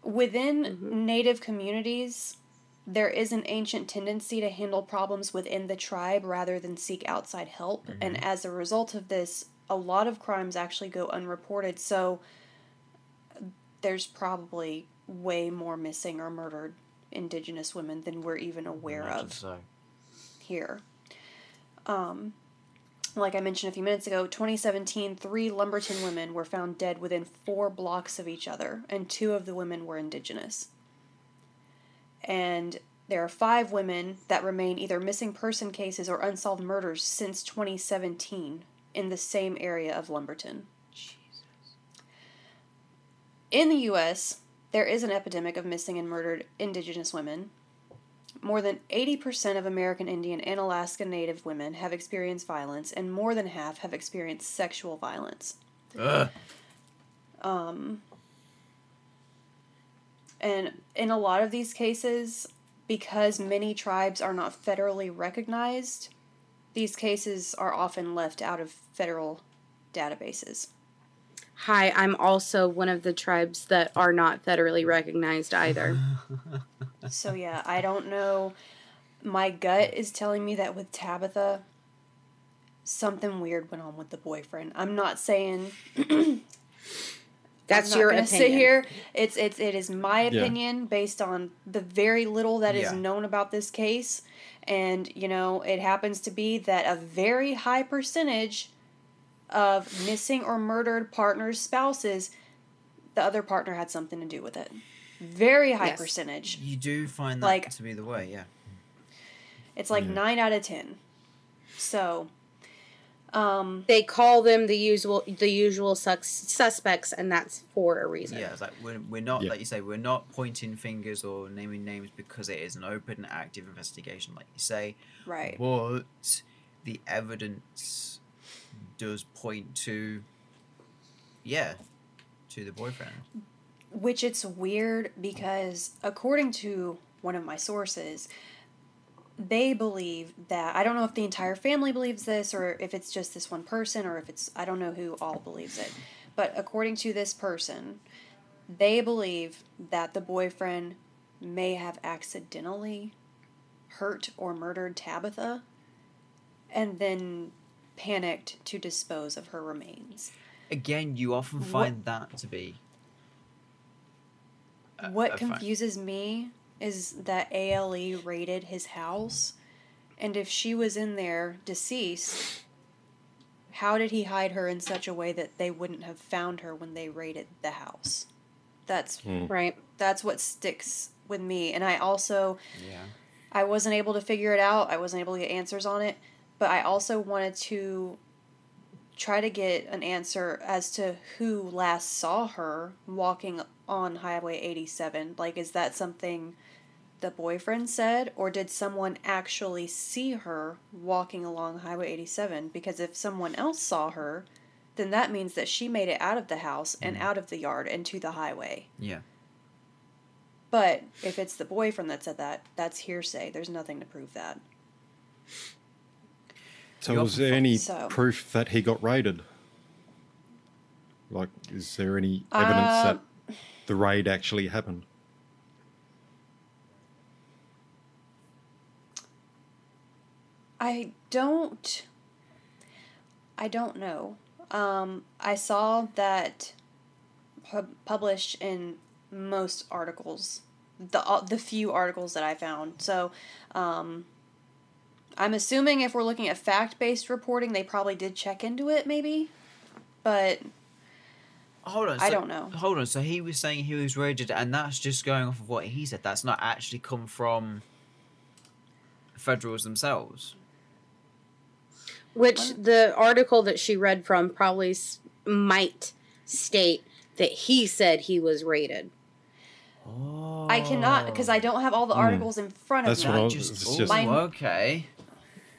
Within mm-hmm. native communities, there is an ancient tendency to handle problems within the tribe rather than seek outside help. And as a result of this, a lot of crimes actually go unreported. So there's probably way more missing or murdered indigenous women than we're even aware of So. here. Um, like I mentioned a few minutes ago, 2017, three Lumberton women were found dead within four blocks of each other, and two of the women were indigenous. And there are five women that remain either missing person cases or unsolved murders since 2017 in the same area of Lumberton. Jesus. In the U.S., there is an epidemic of missing and murdered indigenous women. More than 80% of American Indian and Alaska Native women have experienced violence, and more than half have experienced sexual violence. Ugh. Um, And in a lot of these cases, because many tribes are not federally recognized, these cases are often left out of federal databases. Hi, I'm also one of the tribes that are not federally recognized either. [laughs] So yeah, I don't know. My gut is telling me that with Tabitha, something weird went on with the boyfriend. I'm not saying [clears throat] That's I'm not your gonna opinion. Sit here. It's it's it is my Yeah. opinion based on the very little that is Yeah. known about this case, and you know it happens to be that a very high percentage of missing or murdered partners' spouses, the other partner had something to do with it. Very high Yes. percentage. You do find that Like- to be the way, yeah. It's like Yeah. nine out of ten. So, um, They call them the usual the usual sus- suspects, and that's for a reason. Yeah, it's like we're, we're not, Yeah. like you say, we're not pointing fingers or naming names because it is an open, active investigation, like you say. right. But the evidence does point to, yeah, to the boyfriend. Which it's weird because, according to one of my sources, they believe that I don't know if the entire family believes this or if it's just this one person or if it's I don't know who all believes it. But according to this person, they believe that the boyfriend may have accidentally hurt or murdered Tabitha and then panicked to dispose of her remains. Again, you often What- find that to be. a- what a fact. confuses me is that ALE raided his house, and if she was in there deceased, how did he hide her in such a way that they wouldn't have found her when they raided the house? That's Hmm. Right. that's what sticks with me, and I also Yeah. I wasn't able to figure it out. I wasn't able to get answers on it, but I also wanted to try to get an answer as to who last saw her walking on Highway 87. Like, is that something the boyfriend said, or did someone actually see her walking along Highway 87? Because if someone else saw her, then that means that she made it out of the house and out of the yard and to the highway. Yeah. But if it's the boyfriend that said that, that's hearsay. There's nothing to prove that. So, was there any So- proof that he got raided? Like, is there any evidence Uh, that the raid actually happened? I don't. I don't know. Um, I saw that pub- published in most articles, the uh, the few articles that I found. So, um, I'm assuming if we're looking at fact based reporting, they probably did check into it, maybe. But Hold on. I so- don't know. Hold on. So he was saying he was raided, and that's just going off of what he said. That's not actually come from Federals themselves. Which the article that she read from probably s- might state that he said he was raided. Oh. I cannot because I don't have all the Hmm. articles in front of me. what I That was- just, it's just- Mine- okay.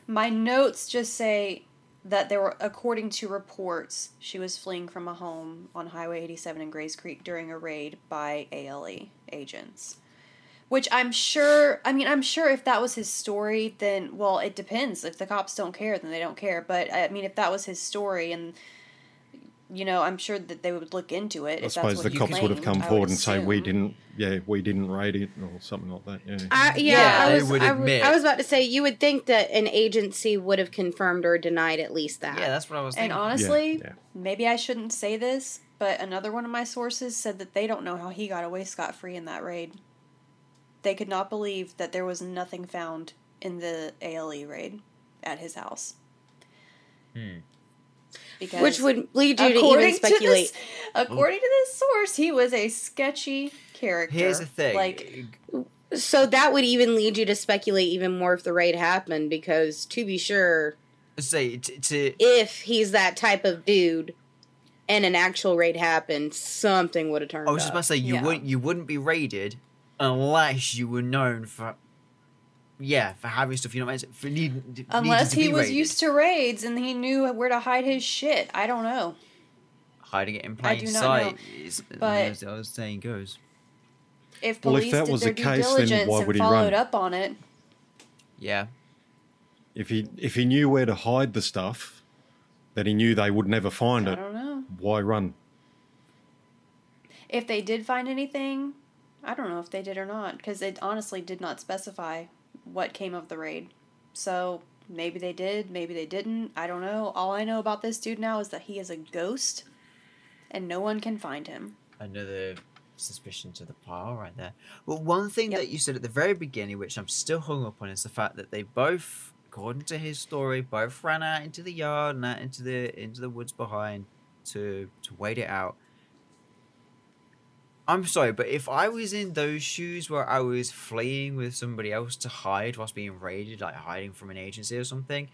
My notes just say that there were, according to reports, she was fleeing from a home on Highway 87 in Grays Creek during a raid by ALE agents. Which I'm sure, I mean, I'm sure if that was his story, then, well, it depends. If the cops don't care, then they don't care. But, I mean, if that was his story and, you know, I'm sure that they would look into it. I if suppose that's the what he cops would have come forward and say we didn't, yeah, we didn't raid it or something like that. Yeah. I, yeah, Yeah, I was. would admit. I was about to say you would think that an agency would have confirmed or denied at least that. Yeah, that's what I was thinking. And honestly, yeah. maybe I shouldn't say this, but another one of my sources said that they don't know how he got away scot free in that raid. They could not believe that there was nothing found in the ALE raid at his house. Hmm. Because Which would lead you to even speculate. this, according to this source, he was a sketchy character. Here's the thing. Like So that would even lead you to speculate even more if the raid happened, because to be sure, say to, to if he's that type of dude and an actual raid happened, something would have turned I was just up. about to say you Yeah. wouldn't you wouldn't be raided unless you were known for yeah for having stuff you know, not meant to, for need, unless to he be was raided. used to raids and he knew where to hide his shit. I don't know. hiding it in I plain do not sight know, is but- as the old saying goes If Well, if police that did was their the due case, then diligence why and would he followed run? up on it, yeah If he if he knew where to hide the stuff, that he knew they would never find I it, I don't know. why run? If they did find anything, I don't know if they did or not because it honestly did not specify what came of the raid. So maybe they did, maybe they didn't. I don't know. All I know about this dude now is that he is a ghost, and no one can find him. another suspicion to the pile right there. Well, one thing Yep. that you said at the very beginning, which I'm still hung up on, is the fact that they both, according to his story, both ran out into the yard and out into the into the woods behind to to wait it out. I'm sorry, but if I was in those shoes where I was fleeing with somebody else to hide whilst being raided, like hiding from an agency or something,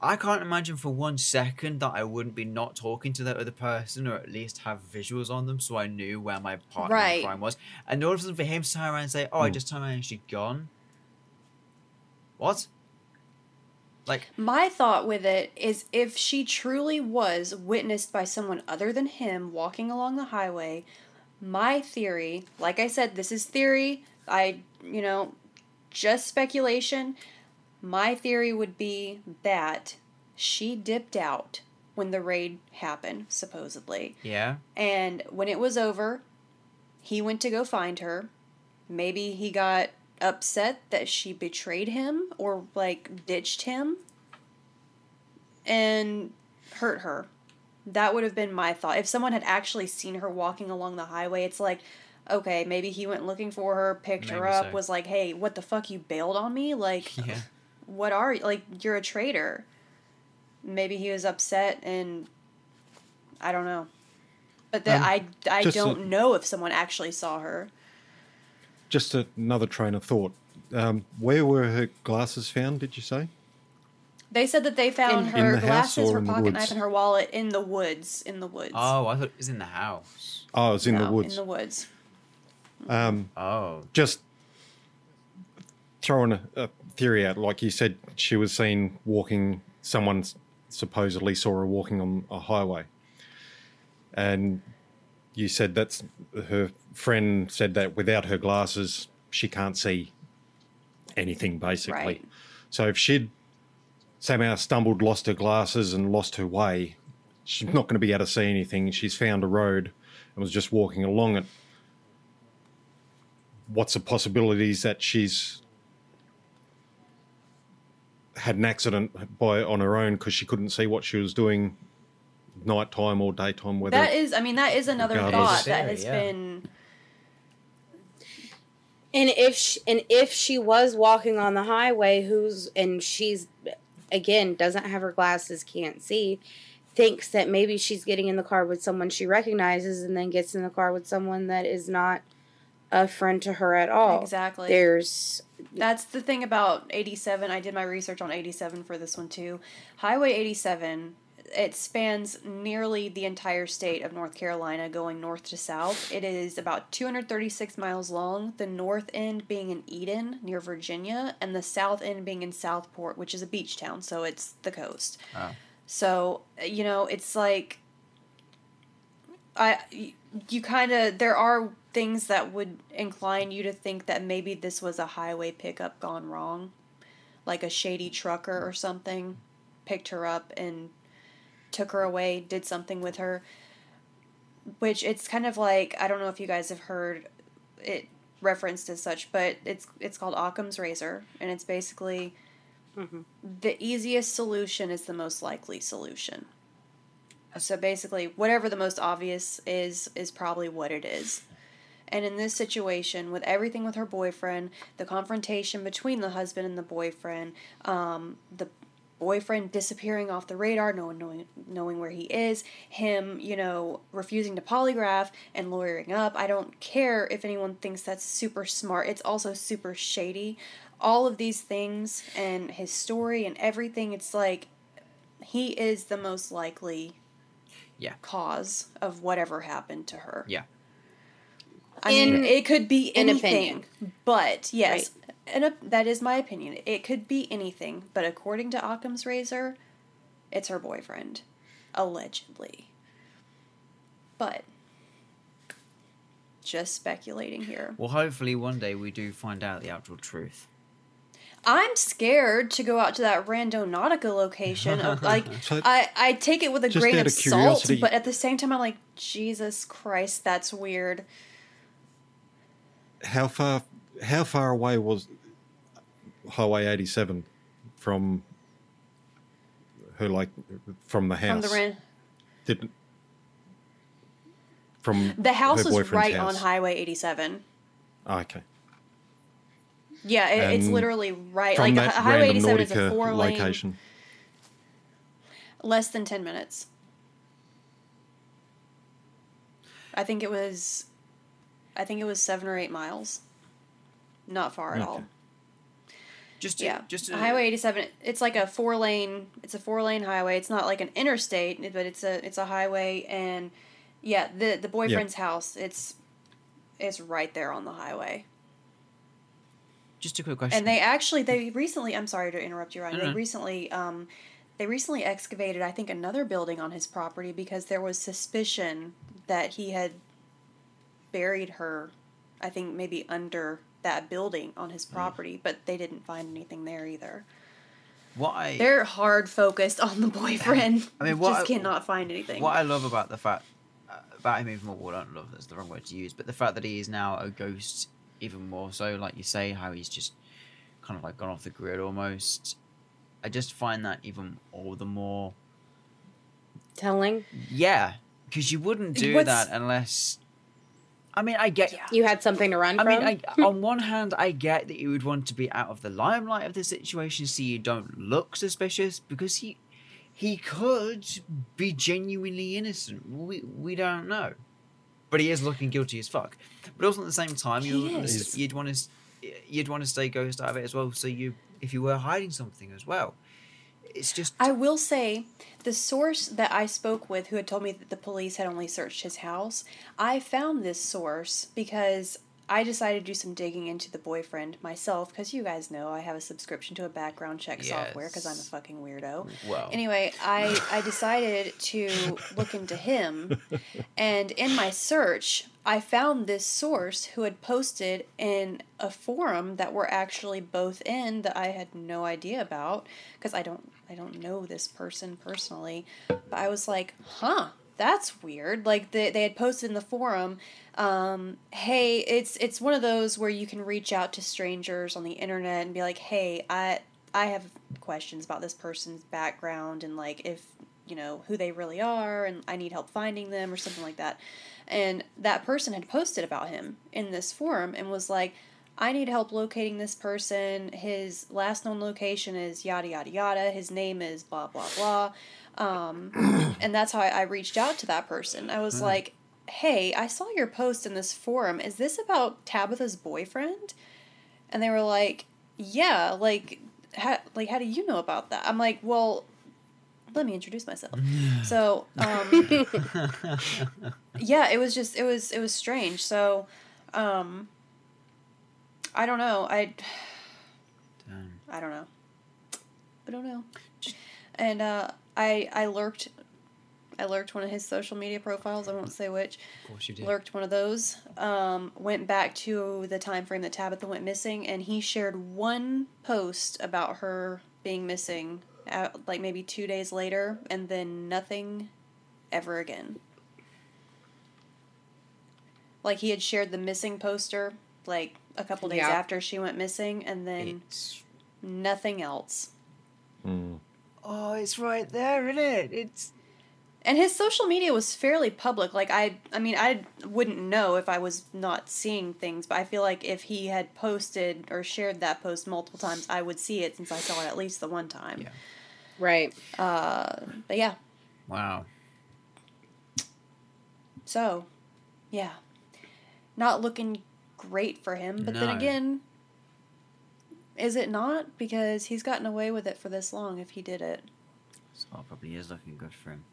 I can't imagine for one second that I wouldn't be not talking to that other person or at least have visuals on them so I knew where my partner in crime was. And all of a sudden for him to turn around and say, Oh, I Hmm. just turned around and she's gone. What? Like, My thought with it is if she truly was witnessed by someone other than him walking along the highway, my theory, like I said, this is theory, I, you know, just speculation. My theory would be that she dipped out when the raid happened, supposedly. yeah. And when it was over, he went to go find her. Maybe he got upset that she betrayed him or like ditched him and hurt her. That would have been my thought. If someone had actually seen her walking along the highway, it's like, okay, maybe he went looking for her, picked her up, so. was like, hey, what the fuck, you bailed on me? Like, [laughs] Yeah. what are you? Like, you're a traitor. Maybe he was upset and I don't know. But that Um, I, I don't know if someone actually saw her. Just another train of thought. Um, where were her glasses found? Did you say? They said that they found In- in her the glasses, her pocket woods? knife, and her wallet in the woods. In the woods. Oh, I thought it was in the house. Oh, it was in the woods. In the woods. Um, Oh. just throwing a, a theory out. Like you said, she was seen walking. Someone supposedly saw her walking on a highway, and you said that's her friend said that without her glasses, she can't see anything basically. Right. So if she'd somehow stumbled, lost her glasses, and lost her way, she's not going to be able to see anything. She's found a road and was just walking along it. What's the possibilities that she's had an accident by on her own because she couldn't see what she was doing, nighttime or daytime, whether That is, I mean, that is another Regardless. thought that has yeah. been. And if she, and if she was walking on the highway, who's and she's again doesn't have her glasses, can't see, thinks that maybe she's getting in the car with someone she recognizes, and then gets in the car with someone that is not a friend to her at all. Exactly. There's That's the thing about 87. I did my research on 87 for this one too. Highway 87, it spans nearly the entire state of North Carolina going north to south. It is about 236 miles long, the north end being in Eden near Virginia, and the south end being in Southport, which is a beach town, so it's the coast. Oh. So, you know, it's like I you kind of there are things that would incline you to think that maybe this was a highway pickup gone wrong, like a shady trucker or something picked her up and took her away, did something with her. Which it's kind of like I don't know if you guys have heard it referenced as such, but it's it's called Occam's razor, and it's basically the easiest solution is the most likely solution. So basically, whatever the most obvious is, is probably what it is. And in this situation, with everything with her boyfriend, the confrontation between the husband and the boyfriend, um, the boyfriend disappearing off the radar, no one knowing, knowing where he is, him, you know, refusing to polygraph and lawyering up. I don't care if anyone thinks that's super smart. It's also super shady. All of these things and his story and everything, it's like he is the most likely Yeah. cause of whatever happened to her. Yeah. I mean, it could be an anything, opinion. but yes, and a, that is my opinion. It could be anything, but according to Occam's razor, it's her boyfriend, allegedly. But just speculating here. Well, hopefully one day we do find out the actual truth. I'm scared to go out to that Randonautica location. Of, [laughs] like, So- I, I take it with a grain of of salt, but at the same time, I'm like, Jesus Christ, that's weird. How far how far away was Highway 87 from her like from the house? From the Ran- Did, from the house is right on? Highway 87. Ah, okay. Yeah, it, it's literally right. Like Highway random 87 is a four lane, location. less than 10 minutes. I think it was, I think it was seven or eight miles. Not far at all. Just to, Yeah, just to, Highway 87. It's like a four lane. It's a four lane highway. It's not like an interstate, but it's a it's a highway. And yeah, the the boyfriend's house. It's it's right there on the highway. Just a quick question. And they actually they recently. I'm sorry to interrupt you, Ryan. They no. recently um, they recently excavated I think another building on his property because there was suspicion that he had buried her. I think maybe under that building on Mm. his property, but they didn't find anything there either. Why They're hard focused on the boyfriend. [laughs] I mean, what just I- cannot find anything. what I love about the fact uh, about him even more. Well, I don't love that's the wrong word to use, but the fact that he is now a ghost even more so. Like you say, how he's just kind of like gone off the grid almost. I just find that even all the more telling yeah, because you wouldn't do What's- that unless. I mean, I get. You had something to run I from. mean, I, [laughs] on one hand, I get that you would want to be out of the limelight of the situation, so you don't look suspicious, because he he could be genuinely innocent. We we don't know, but he is looking guilty as fuck. But also at the same time, you you'd want to you'd want to stay ghost out of it as well. So you if you were hiding something as well, it's just I will say the source that I spoke with, who had told me that the police had only searched his house, I found this source because I decided to do some digging into the boyfriend myself because you guys know I have a subscription to a background check software because I'm a fucking weirdo. Well, Anyway, I, I decided to look into him, [laughs] and in my search, I found this source who had posted in a forum that we're actually both in that I had no idea about because I don't I don't know this person personally, but I was like, huh, that's weird. Like they, they had posted in the forum, um, hey, it's it's one of those where you can reach out to strangers on the internet and be like, hey, I I have questions about this person's background and like if you know who they really are and I need help finding them or something like that. And that person had posted about him in this forum and was like, I need help locating this person. His last known location is yada yada yada. His name is blah blah blah. Um, and that's how I, I reached out to that person. I was like, "Hey, I saw your post in this forum. Is this about Tabitha's boyfriend?" And they were like, "Yeah, like, how, like, how do you know about that?" I'm like, "Well, let me introduce myself." [laughs] so, um, yeah, it was just, it was, it was strange. So, um, I don't know. I, Damn. I don't know. I don't know. And uh, I I lurked I lurked one of his social media profiles. I won't say which. Of course you did. Lurked one of those. Um, went back to the time frame that Tabitha went missing, and he shared one post about her being missing, uh like maybe two days later, and then nothing ever again. Like he had shared the missing poster like a couple days Yeah. after she went missing, and then It's nothing else. Mm. Oh, it's right there, isn't it? It's And his social media was fairly public. Like I I mean I wouldn't know if I was not seeing things, but I feel like if he had posted or shared that post multiple times, I would see it since I saw it at least the one time. Yeah. Right. Uh but yeah. wow. So, yeah. Not looking great for him, but then again, is it not because he's gotten away with it for this long if he did it. So it probably is looking good for him.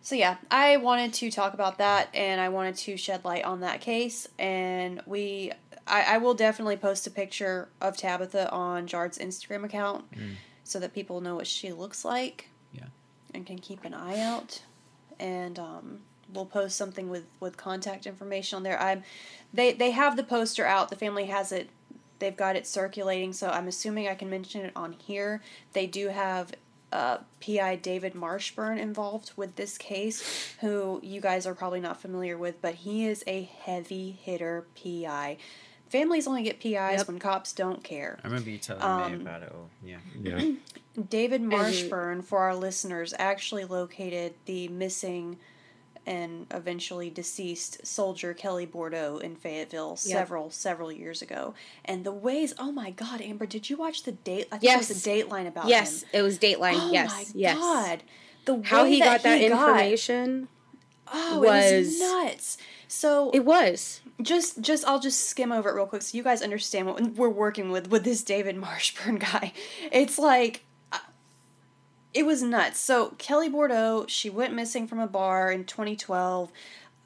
So yeah, I wanted to talk about that, and I wanted to shed light on that case. And we, I, I will definitely post a picture of Tabitha on Jard's Instagram account, Mm. so that people know what she looks like. Yeah. And can keep an eye out, and um, we'll post something with with contact information on there. I'm, they they have the poster out. The family has it. They've got it circulating, so I'm assuming I can mention it on here. They do have uh, PI David Marshburn involved with this case, who you guys are probably not familiar with, but he is a heavy hitter PI. Families only get PIs Yep. when cops don't care. I remember you telling Um, me about it all. Yeah. Yeah. [clears throat] David Marshburn, for our listeners, actually located the missing and eventually deceased soldier Kelly Bordeaux in Fayetteville several, several years ago. And the ways, oh my God, Amber, did you watch the date? I think it was Yes. Dateline about Yes, him. it was Dateline. Oh yes. my yes. God. The How he got that he got- information? oh, it was was- nuts. So It was. just just I'll just skim over it real quick so you guys understand what we're working with with this David Marshburn [laughs] guy. It's like it was nuts. So Kelly Bordeaux, she went missing from a bar in 2012.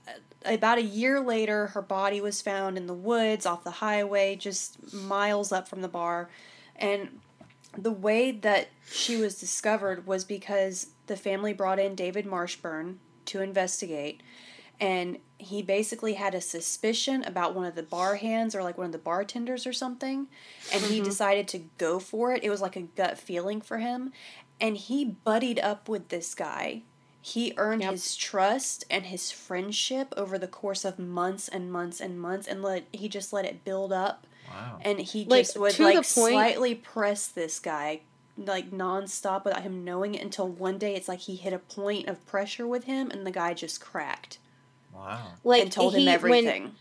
Uh, About a year later, her body was found in the woods off the highway, just miles up from the bar. And the way that she was discovered was because the family brought in David Marshburn to investigate and he basically had a suspicion about one of the bar hands or like one of the bartenders or something and he decided to go for it it was like a gut feeling for him and he buddied up with this guy he earned Yep. his trust and his friendship over the course of months and months and months and let he just let it build up Wow. and he Like, just would like point- slightly press this guy like nonstop without him knowing it until one day it's like he hit a point of pressure with him and the guy just cracked Wow. Like and told he, him everything. When,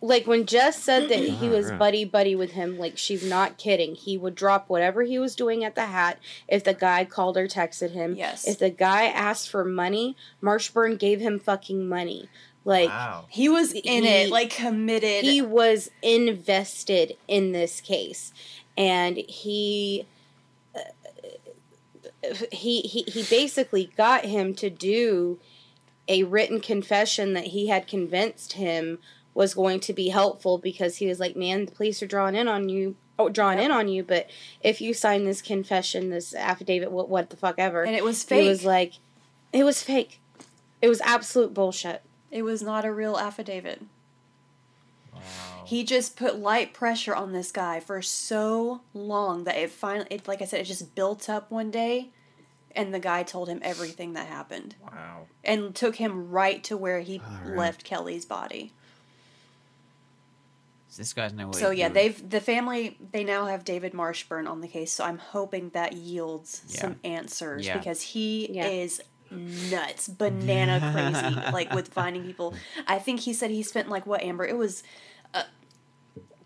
like when Jess said that he was buddy buddy with him, like she's not kidding. He would drop whatever he was doing at the hat if the guy called or texted him. Yes. If the guy asked for money, Marshburn gave him fucking money. Like wow. he was in he- it, like committed. he was invested in this case and he uh, he, he he basically got him to do a written confession that he had convinced him was going to be helpful because he was like, "Man, the police are drawing in on you." Oh, drawing in on you, but if you sign this confession, this affidavit, what, what the fuck ever, And it was fake. It was like, it was fake. It was absolute bullshit. It was not a real affidavit. Wow. He just put light pressure on this guy for so long that it finally, it, like I said, it just built up one day, and the guy told him everything that happened Wow. and took him right to where he Alright. left Kelly's body. So this guy's know what So yeah, they've the family they now have David Marshburn on the case. So I'm hoping that yields Yeah. some answers Yeah. because he Yeah. is nuts, banana [laughs] crazy, like with finding people. I think he said he spent like what Amber? It was uh,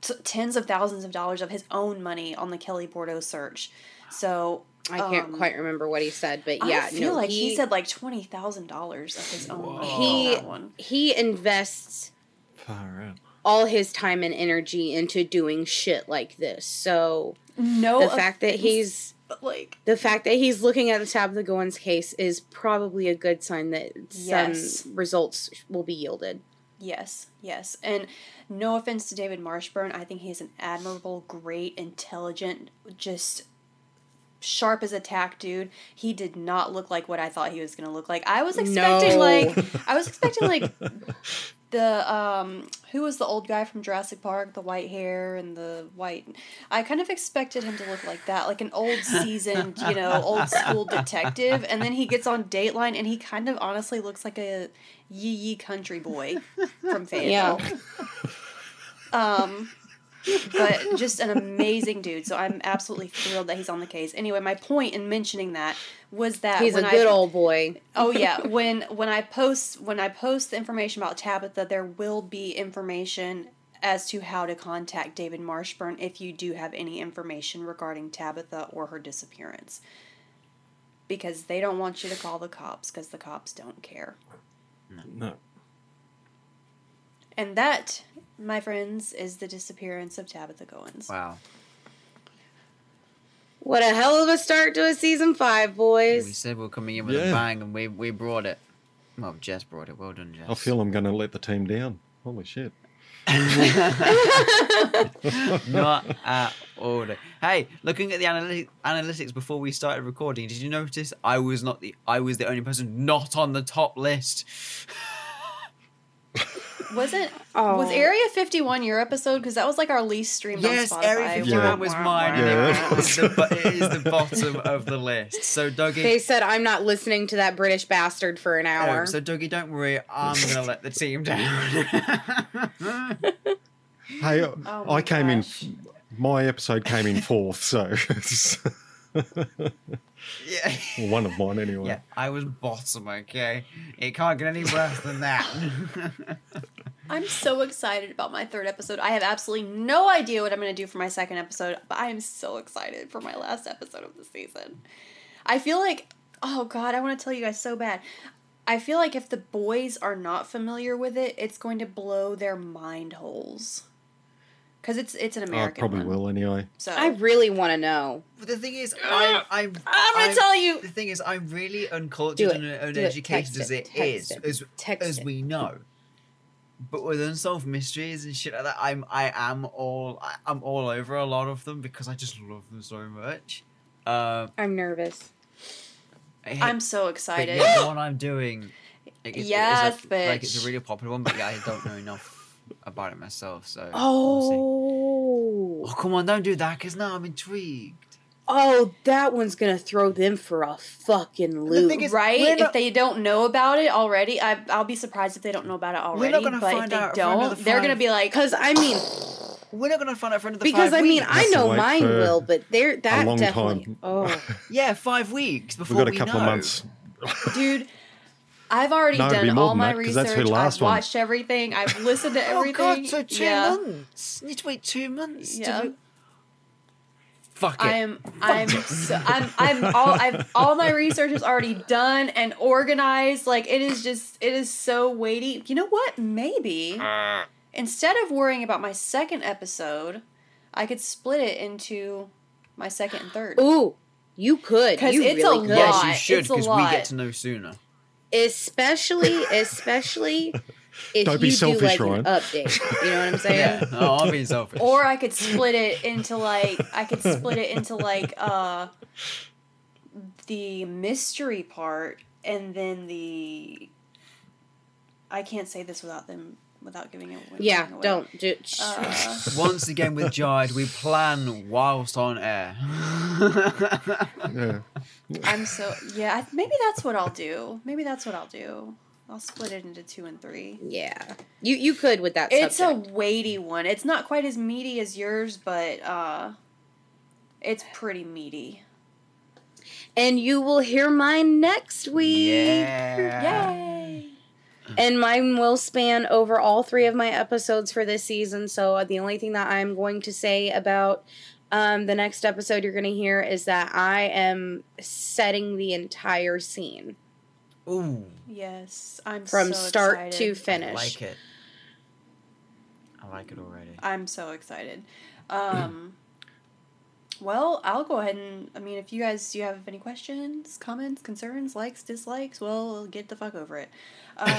t- tens of thousands of dollars of his own money on the Kelli Bordeaux search. So I can't um, quite remember what he said, but yeah, I feel no, like he, he, said like twenty thousand dollars of his own money. He- that one. he invests Far out. All his time and energy into doing shit like this. So No, the fact that he's like the fact that he's looking at the Tabitha Goins case is probably a good sign that Yes. some results will be yielded. Yes, yes. And no offense to David Marshburn, I think he's an admirable, great, intelligent, just sharp as a tack dude. He did not look like what I thought he was going to look like. I was expecting No. like I was expecting like the um who was the old guy from Jurassic Park, the white hair and the white I kind of expected him to look like that, like an old [laughs] seasoned, you know, old school detective, and then he gets on Dateline and he kind of honestly looks like a yee yee country boy from Fayetteville. [laughs] Um but just an amazing dude. So I'm absolutely thrilled that he's on the case. Anyway, my point in mentioning that was that He's a good I, old boy. Oh yeah, when when I post when I post the information about Tabitha, there will be information as to how to contact David Marshburn if you do have any information regarding Tabitha or her disappearance. Because they don't want you to call the cops because the cops don't care. No. And that, my friends, is the disappearance of Tabitha Goins. Wow. What a hell of a start to a season five, boys. We boys. said we are coming in with Yeah. a bang, and we we brought it. Well, Jess brought it. Well done, Jess. I feel I'm going to let the team down. Holy shit. [laughs] Not at all. Hey, looking at the analytics, analytics before we started recording, did you notice I was not the I was the only person not on the top list? [laughs] Wasn't Oh. was Area Fifty One your episode? Because that was like our least streamed yes, on Spotify. Area 51 Yeah. was mine, Yeah. and it, is the, it is the [laughs] bottom of the list. So, Dougie, They said I'm not listening to that British bastard for an hour. Oh, so Dougie, don't worry, I'm gonna let the team down. [laughs] Hey, Oh I came gosh. in. My episode came in fourth, so [laughs] yeah. Well, one of mine anyway. Yeah, I was bottom, okay? It can't get any worse than that. I'm so excited about my third episode. I have absolutely no idea what I'm going to do for my second episode, but I am so excited for my last episode of the season. I feel like, oh God, I want to tell you guys so bad. I feel like if the boys are not familiar with it, it's going to blow their mind holes. Because it's it's an I American probably one. will anyway. So I really want to know. but the thing is, I, I'm, I'm going I'm- to tell you. The thing is, I'm really uncultured and Do it. uneducated as it. it Text is, it. as, Text as we know. But with unsolved mysteries and shit like that, I'm I am all I, I'm all over a lot of them because I just love them so much. Um, I'm nervous. I hate- I'm so but excited. yeah, the one I'm doing. like, it's- Yes, it's a, like it's a really popular one, but yeah, I don't know enough about it myself. So we'll see. Oh, oh come on, don't do that, because now I'm intrigued. Oh, that one's gonna throw them for a fucking loop. thing is- right? we're if not- they don't know about it already, I, I'll be surprised if they don't know about it already. gonna but if find they out for another don't, they're going to be like, Because I mean, We're not gonna find out for another because five I mean, weeks. I know mine will, but they're that long definitely. time. [laughs] Oh, yeah, five weeks before We've got a we couple know. of months. dude. I've already No, done all my that, 'cause that's research. her last I've one. watched everything. I've listened to everything. [laughs] Oh everything. god, so two yeah. months. You need to wait two months. Yeah. To... Fuck it. I am. I'm. So, I'm. I'm all. I've all my research is already done and organized. Like it is just. It is so weighty. You know what? Maybe uh. instead of worrying about my second episode, I could split it into my second and third. ooh, you could. Because it's a really could. yes, you should because we get to know sooner. especially especially [laughs] if Don't be you selfish, do like Ryan. an update. You know what I'm [laughs] saying? Yeah. Oh, I'm being selfish. Or I could split it into like I could split it into like uh the mystery part and then the I can't say this without them without giving it away. Yeah, away. don't do. Sh- Uh, [laughs] Once again with Jard, we plan whilst on air. Yeah. I'm so yeah. Maybe that's what I'll do. Maybe that's what I'll do. I'll split it into two and three. yeah, you you could with that. It's subject. a weighty one. It's not quite as meaty as yours, but uh, it's pretty meaty. and you will hear mine next week. yeah. Yay! And mine will span over all three of my episodes for this season. So uh, the only thing that I'm going to say about um, the next episode you're going to hear is that I am setting the entire scene Ooh, Yes, I'm from so start excited. to I finish. like it. I like it already. I'm so excited. Um, [clears throat] well, I'll go ahead and I mean, if you guys do you have any questions, comments, concerns, likes, dislikes, well, we'll get the fuck over it. Um, [laughs]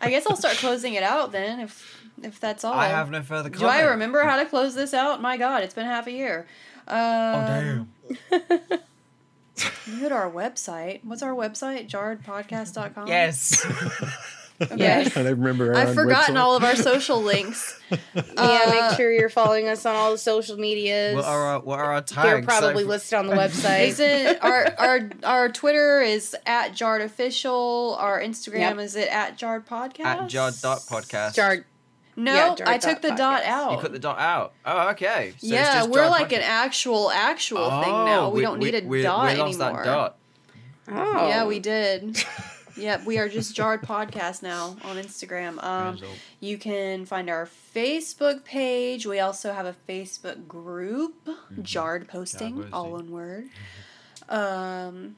I guess I'll start closing it out then, if if that's all. I have no further Do. I remember how to close this out? My God, it's been half a year. Um, Oh damn. [laughs] You go to our website. What's our website? Jarredpodcast.com? Yes. [laughs] Okay. Yes. I remember. Our I've forgotten website. all of our social [laughs] links. yeah, Uh, make sure you're following us on all the social medias. what are our, what are our tags? They're probably So- listed on the [laughs] website. Is it our our our Twitter is at Jarred Official. Our Instagram Yep. is it at Jarred Podcast? at Jard dot podcast. Jar- No, Yeah, I took the dot dot out. You put the dot out. Oh, okay. So it's yeah, just we're Jard like an Podcast. actual actual thing now. We, don't need a we, dot we lost anymore. that dot. oh. Yeah, we did. [laughs] yep, we are just Jarred Podcast now on Instagram. Um, you can find our Facebook page. We also have a Facebook group, Jarred Posting, Jarred all Posting. one word. Um,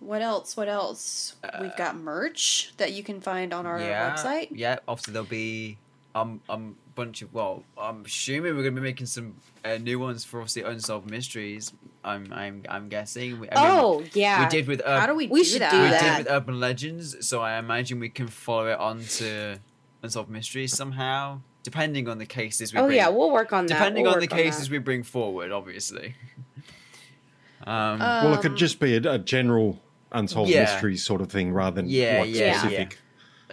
what else? What else? We've got merch that you can find on our yeah, website. Yeah, obviously there'll be um um bunch of well, I'm assuming we're gonna be making some uh, new ones for obviously unsolved mysteries. I'm I'm I'm guessing. We, I mean, Oh, yeah. we did with Ur- How do we, We do should that? do we that. did with Urban Legends, so I imagine we can follow it on to unsolved mysteries somehow, depending on the cases we Oh bring. yeah, we'll work on that. depending We'll on the work cases that. we bring forward, obviously. [laughs] um, Well, it could Um, just be a, a general unsolved Yeah. mystery sort of thing rather than Yeah, like yeah, specific.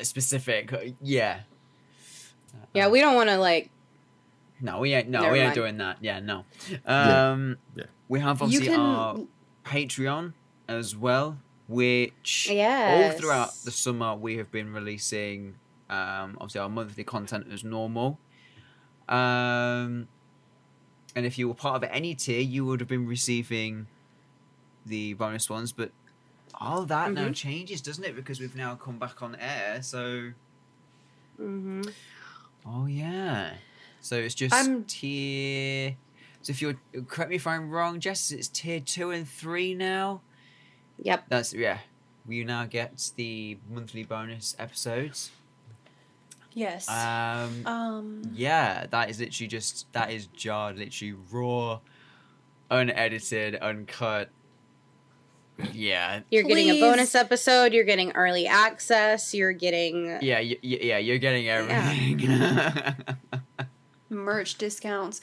specific, uh, yeah. Yeah, we don't want to like. No, we ain't. No, Never we ain't mind. doing that. Yeah, no. Um, Yeah. we have you obviously can. our Patreon as well, which all Yes. throughout the summer we have been releasing. Um, obviously our monthly content as normal. Um, and if you were part of any tier, you would have been receiving the bonus ones. But all that now Mhm. changes, doesn't it? Because we've now come back on air. So hmm Oh yeah. So it's just I'm- tier. So if you're correct me if I'm wrong, Jess, it's tier two and three now. Yep. That's yeah. You now get the monthly bonus episodes. yes. Um, um. yeah, that is literally just that is jarred, literally raw, unedited, uncut. Yeah, You're getting a bonus episode. You're getting early access. You're getting. yeah, y- y- yeah. You're getting everything. [laughs] merch discounts.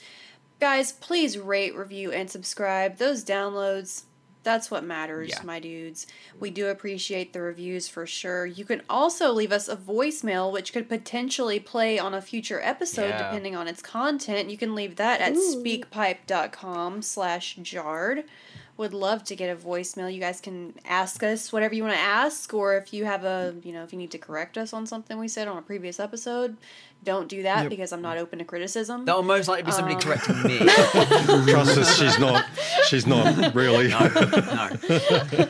Guys, please rate, review, and subscribe. Those downloads, that's what matters, Yeah. my dudes. We do appreciate the reviews for sure. You can also leave us a voicemail, which could potentially play on a future episode Yeah. depending on its content. You can leave that at Ooh. speakpipe.com slash jarred. Would love to get a voicemail. You guys can ask us whatever you want to ask, or if you have a, you know, if you need to correct us on something we said on a previous episode, don't do that Yep. because I'm not open to criticism. That'll most likely be somebody Um. correcting me. [laughs] Trust us, she's not. She's not really. no, no.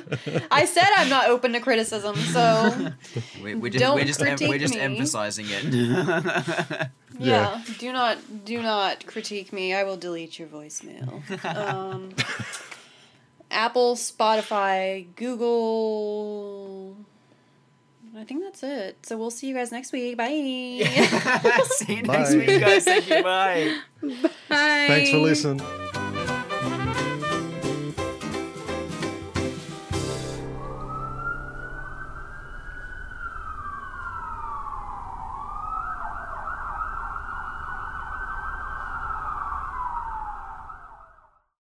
I said I'm not open to criticism, so [laughs] We, we're just, Don't we're just, em- we're just me. emphasizing it. [laughs] yeah, do not do not critique me. I will delete your voicemail. Um, Apple, Spotify, Google. I think that's it. So we'll see you guys next week. Bye. [laughs] See you next Bye. week, guys. Thank you. Bye. Bye. Thanks for listening.